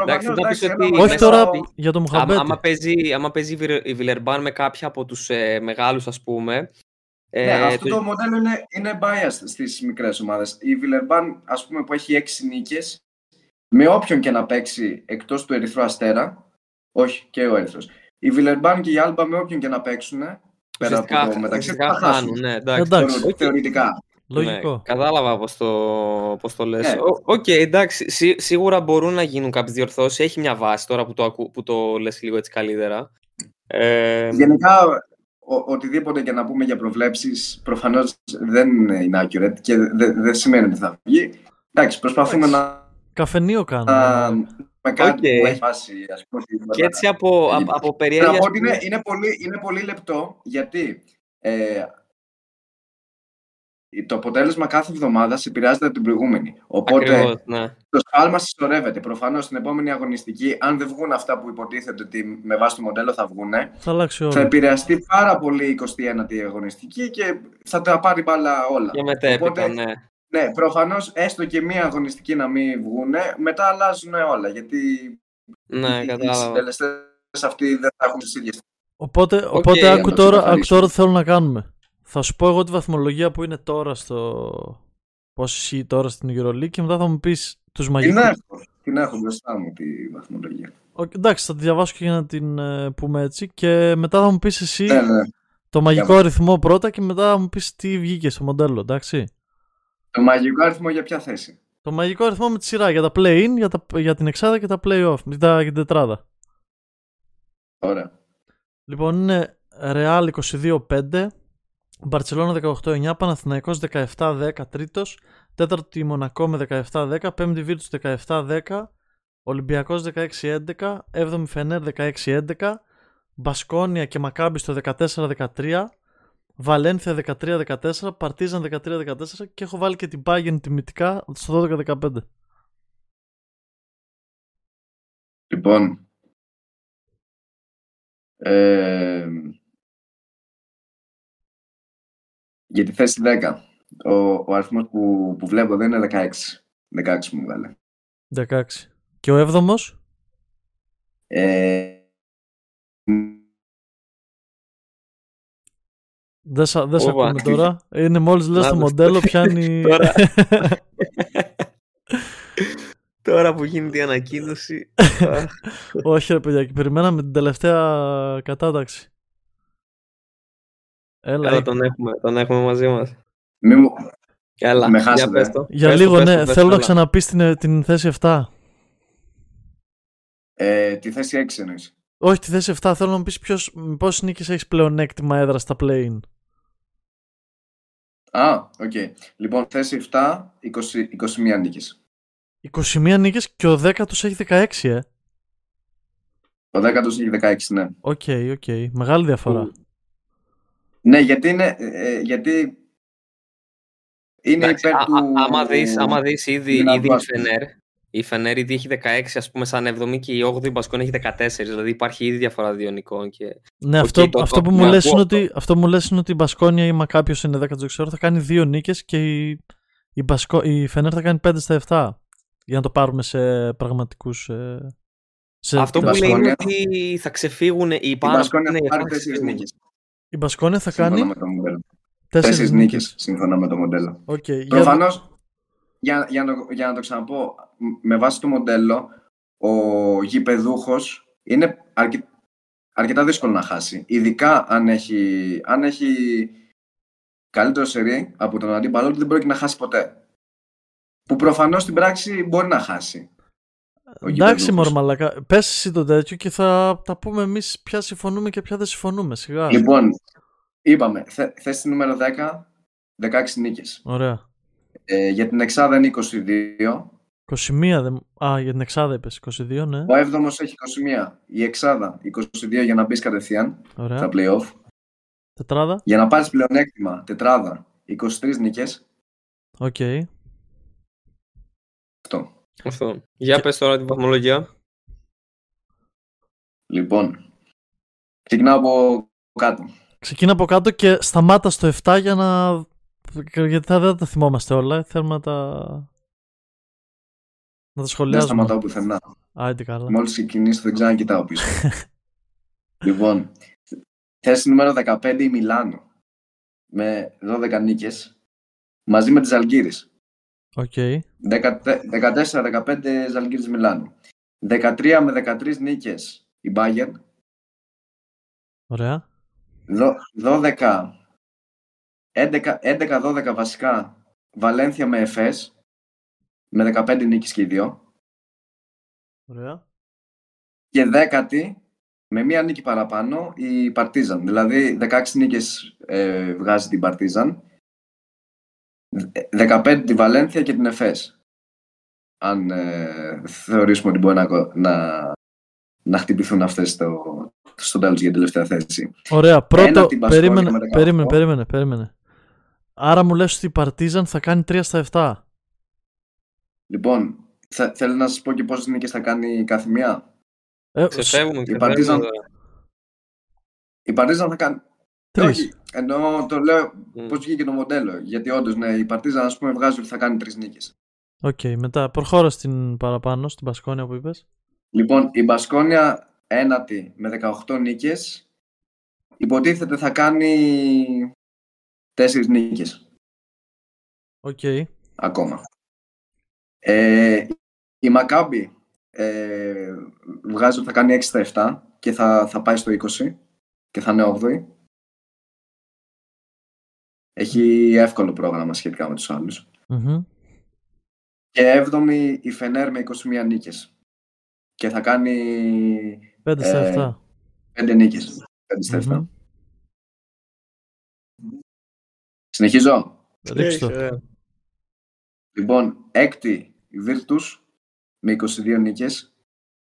Εντάξει, Προφανώς, να πεις εντάξει, ότι ένα Όχι μέσα τώρα στο- για το Άμα, Μουχαμπέτη. άμα παίζει, άμα παίζει η Βιλε- η Βιλερμπάν με κάποια από τους ε, μεγάλους ας πούμε ε, Ναι, αυτό το- το μοντέλο είναι, είναι biased στις μικρές ομάδες. Η Βιλερμπάν, ας πούμε, που έχει έξι νίκες, με όποιον και να παίξει εκτός του Ερυθρού Αστέρα, όχι και ο Ερυθρός, η Βιλερμπάν και η Άλμπα με όποιον και να παίξουν, πέρα από ουσιαστικά, το μεταξύ τους, ουσιαστικά θα χάσουν. χάνουν. Ναι, εντάξει. Εντάξει. Θεωρω- Θεωρητικά. Λογικό. Ναι, κατάλαβα πώς το, πώς το λες. Ναι. Ο- Οκ, εντάξει. Σί- σίγουρα μπορούν να γίνουν κάποιες διορθώσεις. Έχει μια βάση τώρα που το, ακού, που το λες λίγο έτσι καλύτερα. Ε, Γενικά, ο- οτιδήποτε και να πούμε για προβλέψεις, προφανώς δεν είναι accurate και δεν δεν σημαίνει ότι θα βγει. Εντάξει, προσπαθούμε να... Καφενείο κάνουμε. να- με κάτι Οκ. που έχει φάσει, ας πούμε, τη και έτσι από, Ε, από, από Να περιέργεια... πω ότι είναι, είναι, πολύ, είναι πολύ λεπτό γιατί ε, το αποτέλεσμα κάθε εβδομάδα επηρεάζεται από την προηγούμενη. Οπότε Ακριβώς, ναι. το σφάλμα συσσωρεύεται. Προφανώς στην επόμενη αγωνιστική, αν δεν βγουν αυτά που υποτίθεται ότι με βάση το μοντέλο θα βγουν, Θα αλλάξει θα όλο. επηρεαστεί πάρα πολύ η 21η αγωνιστική και θα τα πάρει μπάλα όλα. Και μετέπειτα, Οπότε, ναι. Ναι, προφανώς έστω και μία αγωνιστική να μην βγουν, μετά αλλάζουν όλα. Γιατί Ναι, οι κατάλαβα. συντελεστές αυτοί δεν θα έχουν τις ίδιες Οπότε, οπότε άκου, να το τώρα, άκου ξεκαθαρίσουμε. τώρα τι θέλω να κάνουμε. Θα σου πω εγώ τη βαθμολογία που είναι τώρα στο. Πώς ισχύει τώρα στην EuroLeague και μετά θα μου πεις τους Την μαγικούς. έχω. Την έχω μπροστά μου τη βαθμολογία. Οκ, εντάξει, θα τη διαβάσω και για να την ε, πούμε έτσι. Και μετά θα μου πεις εσύ Ναι, ναι. το μαγικό Για αριθμό πρώτα και μετά θα μου πεις τι βγήκε στο μοντέλο, εντάξει. Το μαγικό αριθμό για ποια θέση; Το μαγικό αριθμό με τη σειρά για τα play-in, για, τα, για την εξάδα και τα play-off. Για, τα, για την τετράδα. Ωραία. Λοιπόν, είναι Real 22-5, Μπαρτσελώνα 18-9, Παναθηναϊκός 17-10 τρίτος, τέταρτη Μονακό με 17-10, πέμπτη Βίρτους 17-10, Ολυμπιακός 16-11, έβδομη Φενέρ 16-11, Μπασκόνια και Μακάμπι στο 14-13, Βαλένθια 13-14, Παρτίζαν 13-14 και έχω βάλει και την Bayern τιμητικά στο 12-15. Λοιπόν. Ε, για τη θέση 10. Ο, ο αριθμός που, που βλέπω δεν είναι 16. 16 μου βγάλε. 16. Και ο έβδομος, Ε, δεν, σα, δεν σε Ωπα. ακούμε τώρα. Είναι μόλις λες Να το το μοντέλο στο- πιάνει... Τώρα. Τώρα που γίνεται η ανακοίνωση. αχ, Όχι ρε παιδιά, και περιμέναμε την τελευταία κατάταξη. Έλα, Έλα, ε, τον έχουμε, τον έχουμε μαζί μας. μη μου, Έλα, Με για χάσατε. πες το. για Πες το, λίγο πες το, ναι, πες θέλω το, να έλα. ξαναπείς την, την θέση 7. ε, τη θέση 6 εννοείς. Όχι, τη θέση 7 θέλω να μου πεις ποιος, πόσες νίκες έχεις πλεονέκτημα έδρας στα play-in; Α, οκ. Λοιπόν, θέση 7, 20, 21 νίκες. 21 νίκες και ο 10ος έχει 16, ε. Ο 10ος έχει 16, ναι. Οκ, οκ. Μεγάλη διαφορά. Ναι, γιατί είναι, ε, ε, γιατί είναι Εντάξει, υπέρ α- του... α- άμα δεις, άμα δεις ήδη, δυνατού ήδη η άθλου. Φενέρ, η Φενέρ ήδη έχει 16 ας πούμε σαν 7η και η 8η Μπασκόν έχει 14, δηλαδή υπάρχει ήδη διαφορά δύο νικών και... Ναι, Οκ, αυτό, το- αυτό, το- που μου το λες ακούω είναι ότι, αυτό που μου λες είναι ότι η Μπασκόνια ή μα κάποιος είναι 10 δεν ξέρω, θα κάνει δύο νίκες και η, η, Μπασκο, η Φενέρ θα κάνει 5 στα 7. Για να το πάρουμε σε πραγματικούς... ε, σε Αυτό που Μπασκόνια- λέει είναι ότι θα ξεφύγουν οι Η πάνω Μπασκόνια ναι, θα πάρει θα 4 ξεφύγουν. νίκες. Η Μπασκόνια θα σύμφωνα κάνει με το μοντέλο. 4 Τέσσερις νίκες. νίκες, σύμφωνα με το μοντέλο. Οκ, για- Προφανώς, για, για, να, για να το ξαναπώ, μ- με βάση το μοντέλο, ο γηπεδούχος είναι αρκε, αρκετά δύσκολο να χάσει. Ειδικά αν έχει, αν έχει καλύτερο σερί από τον αντίπαλο του, δεν μπορεί να χάσει ποτέ. Που προφανώς στην πράξη μπορεί να χάσει. ο Εντάξει, γηπεδούχος. μωρ μαλακά. Πες εσύ το τέτοιο και θα τα πούμε εμείς ποια συμφωνούμε και ποια δεν συμφωνούμε. Σιγά. Λοιπόν, είπαμε, θε, θέση νούμερο 10, 16 νίκες. Ωραία. Ε, για την Εξάδα είναι 22. 21 δεν... Α, για την Εξάδα είπες. 22, ναι. Ο 7ος έχει 21. Η Εξάδα 22 για να μπεις κατευθείαν Ωραία. στα play-off. Τετράδα. Για να πάρεις πλεονέκτημα, τετράδα, 23 νίκες. Οκ. Αυτό. Αυτό. Για πες τώρα την βαθμολογία. Λοιπόν, ξεκινάω από κάτω. Ξεκίνα από κάτω και σταμάτα στο 7 για να. Γιατί θα δεν τα θυμόμαστε όλα. Θέλουμε να τα. Να τα Δεν σχολιάζουμε. σταματάω πουθενά. Άντε καλά. Μόλις ξεκινήσω δεν ξανακοιτάω πίσω. λοιπόν, θέση νούμερο 15 η Μιλάνο. Με 12 νίκες. Μαζί με τη Ζαλγκίρις. Οκ. 14-15 Ζαλγκίρις Μιλάνο. 13 με 13 νίκες η Bayern. Ωραία. Δο- 12 11 11-12 βασικά Βαλένθια με Εφές με 15 νίκες και οι δύο. Ωραία. Και δέκατη με μία νίκη παραπάνω η Παρτίζαν. Δηλαδή 16 νίκες ε, βγάζει την Παρτίζαν. 15 τη Βαλένθια και την Εφές. Αν ε, θεωρήσουμε ότι μπορεί να, κο- να, να χτυπηθούν αυτές στο, στο τέλος για την τελευταία θέση. Ωραία. Πρώτο. από την Μπασκόνια Περίμενε, με 18. περίμενε, περίμενε, περίμενε. Άρα μου λες ότι η Παρτίζαν θα κάνει 3 στα 7. Λοιπόν, θε, θέλω να σας πω και πόσες νίκες θα κάνει κάθε μία. Ε, Ξεφεύγουμε. η ξεφεύγουμε Παρτίζαν- τώρα. Η Παρτίζαν θα κάνει... Τρεις. Όχι, ενώ το λέω Μμ. πώς βγήκε το μοντέλο. Γιατί όντως ναι, η Παρτίζαν ας πούμε βγάζει ότι θα κάνει τρεις νίκες. Οκ, μετά προχώρα στην παραπάνω, στην Μπασκόνια που είπες. Λοιπόν, η Μπασκόνια ένατη με 18 νίκες. Υποτίθεται θα κάνει τέσσερις νίκες Οκ. ακόμα. Ε, η Μακάμπι ε, βγάζει ότι θα κάνει 6 στα 7 και θα, θα πάει στο 20 και θα είναι 8η. Έχει εύκολο πρόγραμμα σχετικά με τους άλλους. Μμμ. Και 7η η Φενέρ με 21 νίκες. Και θα κάνει 5 στα Ε, 7. 5 νίκες. 5 στα 7. Μμμ. Συνεχίζω. Ρίξτε το. Ωραία. Λοιπόν, έκτη η Virtus με 22 νίκες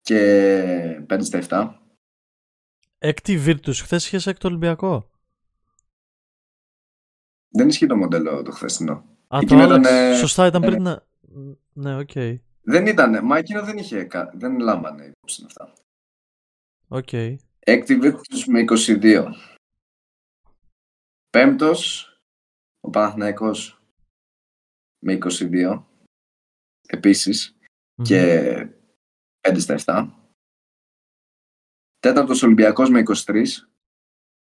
και 5 στα 7. Έκτη Virtus. Χθες είχε έκτο Ολυμπιακό. Δεν ισχύει το μοντέλο το χθεσινό. Α, το Εκείνο ήταν, άλλαξε. ε, Σωστά ήταν ε, πριν να. Ναι, οκ. Δεν ήταν, μα εκείνο δεν είχε, κα- δεν λάμβανε υπόψη αυτά. Οκ. Έκτη Virtus με 22. Πέμπτος, ο Παναθηναϊκός με 22. Επίσης. Μμμ. και 5 στα 7. Τέταρτος Ολυμπιακός με 23,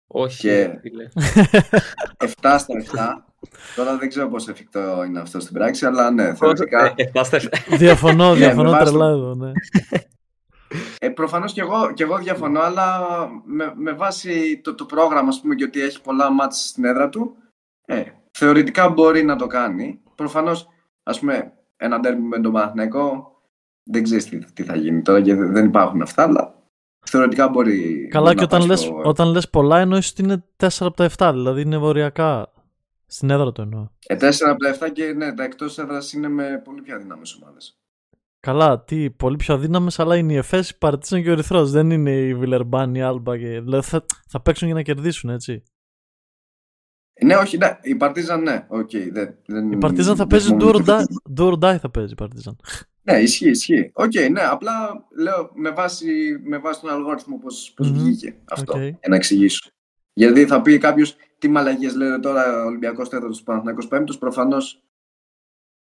Όχι, Και- φίλε. 7 στα 7. Τώρα δεν ξέρω πόσο εφικτό είναι αυτό στην πράξη, αλλά ναι, θεωρητικά. Ε, εφτά στα εφτά. Διαφωνώ, Ναι, διαφωνώ με βάση τρελά το- εδώ, ναι. Ε, προφανώς και εγώ, και εγώ διαφωνώ, αλλά με, με βάση το, το πρόγραμμα, ας πούμε, και ότι έχει πολλά μάτς στην έδρα του, ε, θεωρητικά μπορεί να το κάνει. Προφανώς, ας πούμε, ένα τέρμι με τον Παναθηναϊκό, δεν ξέρεις τι, τι θα γίνει τώρα και δεν υπάρχουν αυτά, αλλά θεωρητικά μπορεί. Καλά, μπορεί και να πάει όταν λες, στο- όταν λες πολλά εννοείς ότι είναι 4 από τα 7, δηλαδή είναι οριακά. Στην έδρα το εννοώ. Ε, 4 από τα 7 και ναι, τα εκτός έδρας είναι με πολύ πιο αδύναμες ομάδες. Καλά, τι, πολύ πιο αδύναμες, αλλά είναι η Εφές, η Παρτίζαν και ο Ερυθρός. Δεν είναι η Βιλερμπάν, η Άλμπα. Και... Δηλαδή θα, θα παίξουν για να κερδίσουν, έτσι. Ναι, όχι, ναι, η Παρτίζαν ναι, οκ. δεν, δεν, Η Παρτίζαν θα δεν παίζει θυμόμαι do or to- die- do or die θα παίζει η Παρτίζαν. Ναι, ισχύει, ισχύει. Οκ, ναι, απλά λέω με βάση, με βάση τον αλγόριθμο πώς, πώς Μμμ, βγήκε αυτό, οκ. για να εξηγήσω. Γιατί θα πει κάποιος τι μαλακίες λέτε τώρα Ολυμπιακός τέταρτος, Παναθηναϊκός πέμπτος, προφανώς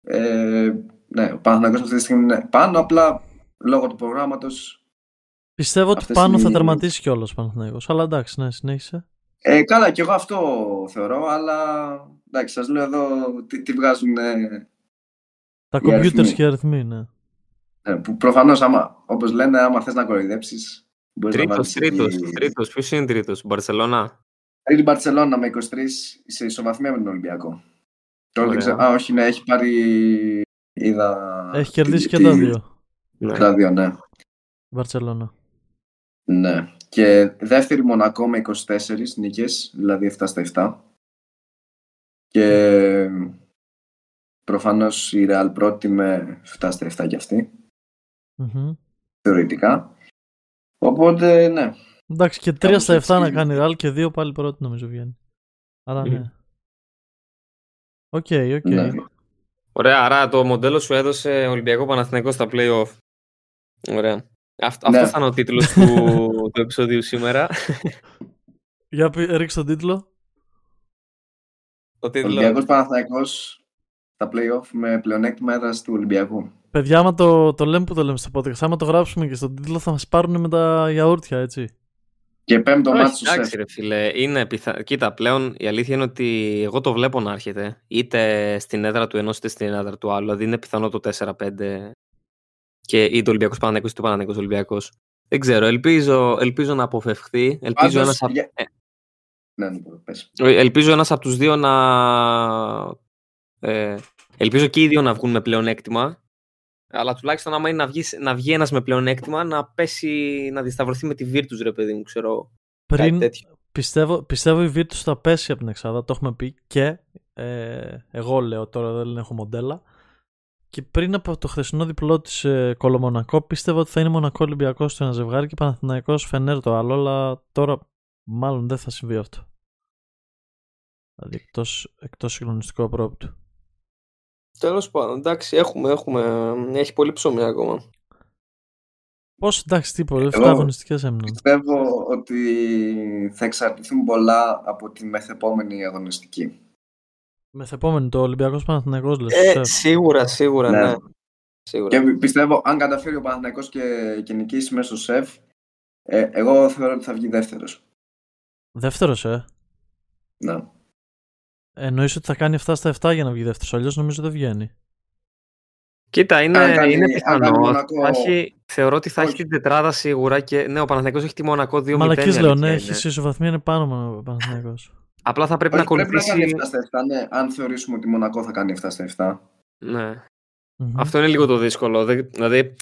ε, ναι, ο Παναθηναϊκός αυτή τη στιγμή είναι πάνω, απλά λόγω του προγράμματος Πιστεύω ότι Αυτές πάνω είναι θα οι- τερματίσει κιόλας ο Παναθηναϊκός. Αλλά εντάξει, ναι, συνέχισε. Ε, καλά, και εγώ αυτό θεωρώ, αλλά εντάξει, σας λέω εδώ τι, τι βγάζουν, ε, Τα Οι computers αριθμοί. και οι αριθμοί, ναι. ε, που προφανώς, άμα, όπως λένε, άμα θες να κοροϊδέψεις, μπορείς να Τρίτος, βάλεις τρίτος, εκεί- τρίτος. Ποιος είναι τρίτος, Μπαρσελόνα. Τρίτη Μπαρσελόνα με 23 σε ισοβαθμία με τον Ολυμπιακό. Τώρα δεν Ωραία. ξέρω. Α, όχι, ναι, έχει πάρει. Είδα. Έχει κερδίσει τι- και τα τι- δύο. Ναι. Τα δύο, ναι. η Βαρσελόνα. ναι. Και δεύτερη Μονακό με 24 νίκες, δηλαδή 7 στα 7. Και προφανώς η Real πρώτη με 7 στα 7 κι αυτή, Μμμ. θεωρητικά. Οπότε, ναι. Εντάξει, και 3 Κάπως στα 7 να έτσι. κάνει ραλ και 2 πάλι πρώτη νομίζω βγαίνει. Αλλά Μμμ. ναι. OK, OK. Ναι. Ωραία, άρα το μοντέλο σου έδωσε Ολυμπιακό Παναθηναϊκό στα play-off. Ωραία. Αυτό, Ναι. αυτός ήταν ο τίτλος του, του επεισοδίου σήμερα. Για πει- ρίξ τον τίτλο. Ο τίτλος... Ολυμπιακός Παναθηναϊκός στα play-off με πλεονέκτημα έδρας του Ολυμπιακού. Παιδιά, άμα το, το λέμε που το λέμε στο podcast, άμα το γράψουμε και στον τίτλο θα μας πάρουν με τα γιαούρτια, έτσι. Και πέμπτο Όχι, μάτι του εντάξει, ΣΕΦ. ρε φίλε. Είναι πιθα... Κοίτα, πλέον η αλήθεια είναι ότι εγώ το βλέπω να έρχεται. Είτε στην έδρα του ενός είτε στην έδρα του άλλου. Δηλαδή είναι πιθανό το 4-5 και είτε ο Ολυμπιακός Παναγενικό είτε ο Παναγενικό Ολυμπιακός. Δεν ξέρω. Ελπίζω, ελπίζω να αποφευχθεί. Ελπίζω Πάντως, ένας, απ- για- ε, Ναι, ναι, πες. ελπίζω ένας από τους δύο να. Ε, ελπίζω και οι δύο να βγουν με πλεονέκτημα. Αλλά τουλάχιστον άμα είναι να βγεις, να βγει ένας με πλεονέκτημα να πέσει, να δισταυρωθεί με τη Virtus ρε παιδί μου, ξέρω. Κάτι Πριν, τέτοιο. πιστεύω, πιστεύω η Virtus θα πέσει από την Εξάδα, το έχουμε πει και ε, εγώ λέω τώρα δεν έχω μοντέλα. Και πριν από το χθεσινό διπλό της ε, Κολομονακό, πίστευα ότι θα είναι Μονακό Ολυμπιακός στο ένα ζευγάρι και Παναθηναϊκός Φενέρ το άλλο, αλλά τώρα μάλλον δεν θα συμβεί αυτό. Δηλαδή εκτός, εκτός συγκλονιστικού απρόπτου. Τέλος πάντων, εντάξει, έχουμε, έχουμε, έχει πολύ ψωμί ακόμα. Πώς εντάξει, τίποτα, 7 Εγώ- αγωνιστικές έμειναν. Πιστεύω ότι θα εξαρτηθούν πολλά από τη μεθεπόμενη αγωνιστική. Μεθεπόμενη το Ολυμπιακός Παναθηναϊκός λες. Ε, σεφ. σίγουρα, σίγουρα, ναι. Ναι. Σίγουρα. Και πιστεύω, αν καταφέρει ο Παναθηναϊκός και, και νικήσει μέσα στο ΣΕΦ, ε, εγώ θεωρώ ότι θα βγει δεύτερος. Δεύτερος, ε; Ναι. Εννοείς ότι θα κάνει 7 στα 7 για να βγει δεύτερος, αλλιώς νομίζω δεν βγαίνει. Κοίτα, είναι, Αν κάνει- είναι αν πιθανός. κάνει Μονακό- Θα έχει, θεωρώ ότι θα έχει Όχι. την τετράδα σίγουρα και ναι, ο Παναθηναϊκός έχει τη Μονακό 2-0. Μαλακής η λέω, αλήθεια ναι, είναι. έχεις ισοβαθμία είναι πάνω με ο Παναθηναϊκός. Απλά θα πρέπει Όχι, να πρέπει να κάνει ακολουθήσει. 7 στα 7, ναι, αν θεωρήσουμε ότι η Μονακό θα κάνει 7 στα 7. Ναι. Μμμ. Αυτό είναι λίγο το δύσκολο. Δεν- Δηλαδή,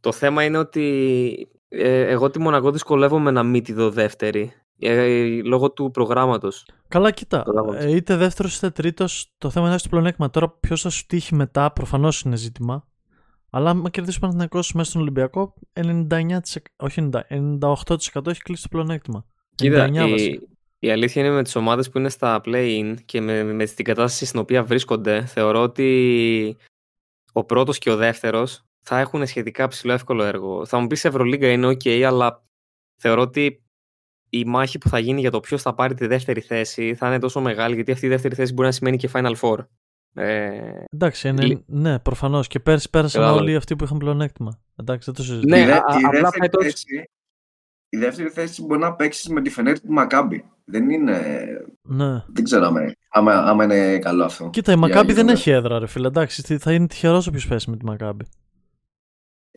το θέμα είναι ότι ε, εγώ τη Μονακό δυσκολεύομαι να μην τη δω δεύτερη. Ε, λόγω του προγράμματος. Καλά, κοίτα. Καταλάβατε. Ε, είτε δεύτερος είτε τρίτος, το θέμα είναι στο πλεονέκτημα. Τώρα, ποιος θα σου τύχει μετά, προφανώς είναι ζήτημα. Αλλά άμα κερδίσει ο Παναθηναϊκός μέσα στον Ολυμπιακό, 99%, όχι 90, 98% έχει κλείσει το πλεονέκτημα. Κοίτα, 99 η, βασικά. Η αλήθεια είναι με τις ομάδες που είναι στα play-in και με, με την κατάσταση στην οποία βρίσκονται, θεωρώ ότι ο πρώτος και ο δεύτερος θα έχουν σχετικά ψηλό εύκολο έργο. Θα μου πεις Ευρωλίγκα είναι ok, αλλά θεωρώ ότι η μάχη που θα γίνει για το ποιος θα πάρει τη δεύτερη θέση θα είναι τόσο μεγάλη, γιατί αυτή η δεύτερη θέση μπορεί να σημαίνει και Final Four. Ε, Εντάξει, είναι, Λι- ναι, προφανώς. Και πέρσι πέρασαν Κατάλαβα. όλοι αυτοί που είχαν πλεονέκτημα. Εντάξει, δεν το συζητώ. Ναι, η, δε- α- η α- απλά δεύτερη φέτος- θέση, η δεύτερη θέση μπορεί να παίξεις με τη Φενέρ του Μακάμπι. Δεν είναι. Ναι. Δεν ξέρω άμα, άμα, άμα είναι καλό αυτό. Κοίτα, η Για- Μακάμπι για δεν το έχει έδρα, ρε φίλε. Εντάξει, τι- θα είναι τυχερός όποιος πέσει με τη Μακάμπι.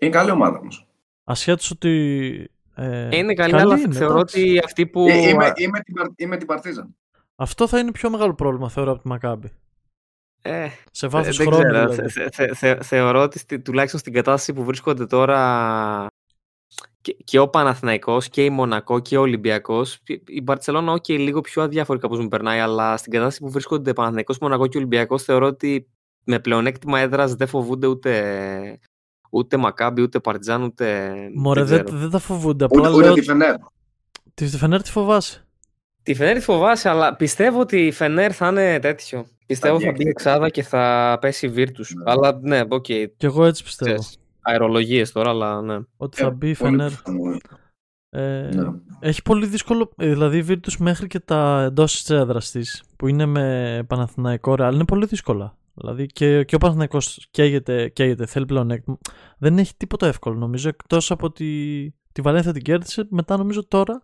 Είναι καλή ομάδα όμως. Ασχέτως ότι. Ε, είναι καλή, αλλά είναι, θεωρώ εντάξει. ότι αυτοί που... Ε, είμαι, είμαι, την, Παρ- είμαι την Παρτίζαν. Αυτό θα είναι πιο μεγάλο πρόβλημα, θεωρώ, από τη Μακάμπι. Ε, Σε βάθος Ε, δεν χρόνου. ξέρω. δηλαδή. Θε- θε- θε- θεωρώ ότι στη- τουλάχιστον στην κατάσταση που βρίσκονται τώρα και, και ο Παναθηναϊκός και η Μονακό και ο Ολυμπιακός η- η Μπαρτσελώνα, ok, λίγο πιο αδιάφορη κάπως μου περνάει, αλλά στην κατάσταση που βρίσκονται Παναθηναϊκός, Μονακό και Ολυμπιακός θεωρώ ότι με πλεονέκτημα έδρας δεν φοβούνται ούτε, ούτε Μακάμπι, ούτε Παρτιζάν, ούτε. Μωρέ, δεν δεν, ξέρω. δεν τα φοβούνται. Ούτε, Απλά ούτε λέω. τη Φενέρ. Τη Φενέρ τη φοβάσαι. Τη Φενέρ τη φοβάσαι, αλλά πιστεύω ότι η Φενέρ θα είναι τέτοιο. Πιστεύω βγει θα μπει έξω. εξάδα και θα πέσει η Virtus. Ναι. Αλλά ναι, οκ. Κι εγώ έτσι πιστεύω. ξέρεις, Αερολογίες τώρα, αλλά ναι. Ότι θα Ε, μπει η πολύ Φενέρ. πιθανό. Ε, Ναι. Έχει πολύ δύσκολο. ε, Δηλαδή η Virtus μέχρι και τα εντός της έδρας της που είναι με Παναθηναϊκό Ρεάλ είναι πολύ δύσκολα. Δηλαδή και, και ο Παναθηναϊκός καίγεται, καίγεται, θέλει πλεονέκτημα. Δεν έχει τίποτα εύκολο νομίζω εκτός από τη, τη Βαλένθια την κέρδισε. Μετά νομίζω τώρα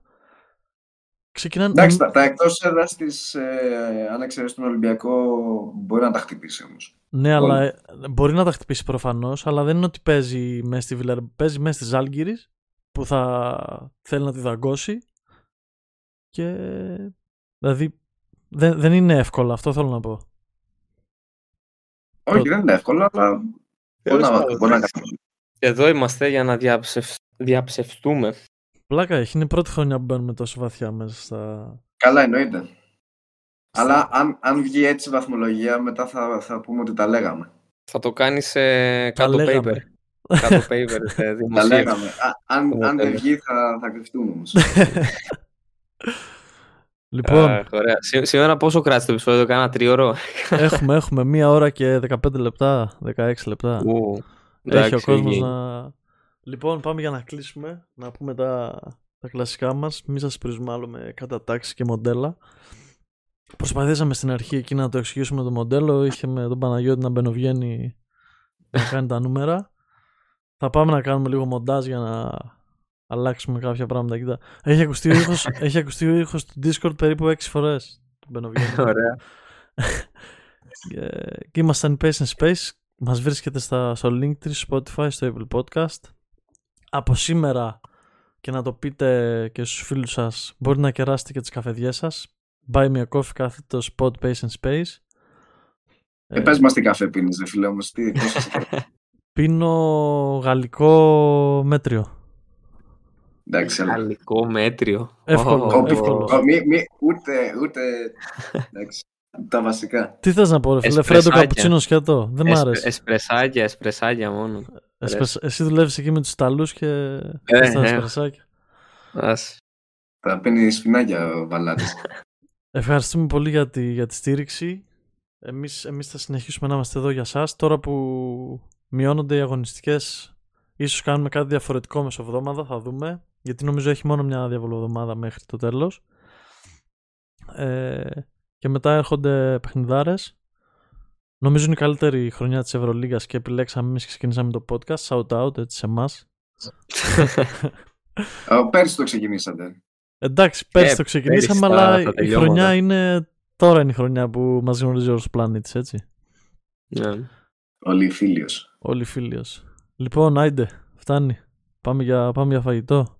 ξεκινάνε. Εντάξει, τα, τα εκτός έδρας της, ε, αν εξαιρέσει τον Ολυμπιακό, μπορεί να τα χτυπήσει όμως. Ναι, αλλά ε, μπορεί να τα χτυπήσει προφανώς, αλλά δεν είναι ότι παίζει μέσα στη Βιλερ, παίζει μέσα στη Ζάλγκυρη που θα θέλει να τη δαγκώσει. Και. Δηλαδή δεν, δεν είναι εύκολο, αυτό θέλω να πω. Όχι, Πρώτο. δεν είναι εύκολο, αλλά μπορεί Τέλος να, πάντων, μπορεί να εντάξει. κάνει. Εδώ είμαστε για να διαψευ... διαψευστούμε. Πλάκα έχει, είναι η πρώτη χρονιά που μπαίνουμε τόσο βαθιά μέσα στα. Καλά, εννοείται. Αλλά αν, αν βγει έτσι η βαθμολογία, μετά θα, θα πούμε ότι τα λέγαμε. Θα το κάνεις ε, κάτω λέγαμε. paper. κάτω paper, ε, Τα δημοσίευση. λέγαμε. Α, αν, Ωραία, αν δεν τέλεια. βγει, θα, θα κρυφτούμε όμως. Λοιπόν, Αχ, ωραία. Σή- Σήμερα πόσο κράτησε το επεισόδιο, κάνα τρίωρο. έχουμε, έχουμε μία ώρα και 15 λεπτά, 16 λεπτά. Ου, Έχει ο εντάξει, κόσμος οκ. να... Λοιπόν, πάμε για να κλείσουμε, να πούμε τα, τα κλασικά μας. Μην σας πρίζουμε άλλο με κατατάξεις και μοντέλα. Προσπαθήσαμε στην αρχή εκεί να το εξηγήσουμε το μοντέλο. Είχε με τον Παναγιώτη να μπαινοβγαίνει να κάνει τα νούμερα. Θα πάμε να κάνουμε λίγο μοντάζ για να αλλάξουμε κάποια πράγματα. Κοίτα. Έχει ακουστεί ο ήχος, έχει ακουστεί ο ήχος του Discord περίπου 6 φορές. Το μπαινοβγαίνει. Ωραία. Και, και ήμασταν οι Pace and Space. Μας βρίσκεται στα, στο Linktree, στο Spotify, στο Apple Podcast. Από σήμερα και να το πείτε και στους φίλους σας, μπορείτε να κεράσετε και τις καφεδιές σας. Buy me a coffee κάθετο Spot Pace and Space. Ε, πες μας τι καφέ πίνεις, ρε φίλε όμως. Τι, πώς σας το- Πίνω γαλλικό μέτριο. Εντάξει, αλλά. Γαλλικό μέτριο. Εύκολο, Ω, Ω, εύκολο. ω, μη- μη- ούτε, ούτε, εντάξει, τα βασικά. Τι θες να πω ρε φίλε, φρέντο Εσπρεσάκια. καπουτσίνο σκέτο. Δεν μ' Εσπε- άρεσε. Εσπρεσάκια, εσπρεσάκια μόνο. Εσπρεσ- Εσύ δουλεύεις εκεί με τους Ιταλούς και Ε, θες τα ναι. εσπρεσάκια. Ας. Θα πίνεις σφινάκια ο Βαλάτης. Ευχαριστούμε πολύ για τη, για τη στήριξη. Εμείς, εμείς θα συνεχίσουμε να είμαστε εδώ για σας. Τώρα που μειώνονται οι αγωνιστικές, ίσως κάνουμε κάτι διαφορετικό μεσοβδόμαδα, θα δούμε. Γιατί νομίζω έχει μόνο μια διαβολοβδομάδα μέχρι το τέλος. Ε, και μετά έρχονται παιχνιδάρες. Νομίζω είναι η καλύτερη χρονιά της Ευρωλίγας και επιλέξαμε εμείς και ξεκινήσαμε το podcast. Shout out έτσι σε εμάς. Ω, Πέρσι το ξεκινήσατε. Εντάξει, πέρσι Ε, το ξεκινήσαμε, πέρυσι τα- αλλά τα η τελειώματα. χρονιά είναι. Τώρα είναι η χρονιά που μας γνωρίζει όλος ο πλανήτης, έτσι. Ναι. Όλοι οι φίλιος. Όλοι φίλιος. Λοιπόν, άιντε, φτάνει. Πάμε για, πάμε για φαγητό.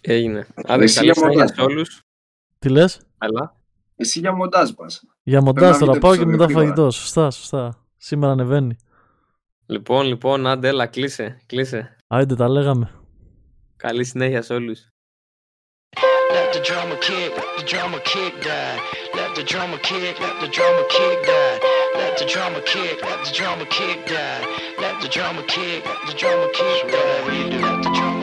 Έγινε. Άντε, Εσύ καλή για συνέχεια μοντάζ. σε όλους. Τι λες; Καλά. Εσύ για μοντάζ πας. Για να μοντάζ τώρα, βγείτε πάω και επεισόδιο μετά γρήγορα. φαγητό. Σωστά, σωστά. Σήμερα ανεβαίνει. Λοιπόν, λοιπόν, άντε, έλα, κλείσε, κλείσε. Άιντε, τα λέγαμε. Καλή συνέχεια σε όλους. Let the drama kick, let the drama kick die. Let the drama kick, let the drama kick die. Let the drama kick, let the drama kick die. Let the drama kick, let the drama kick die. Let the drama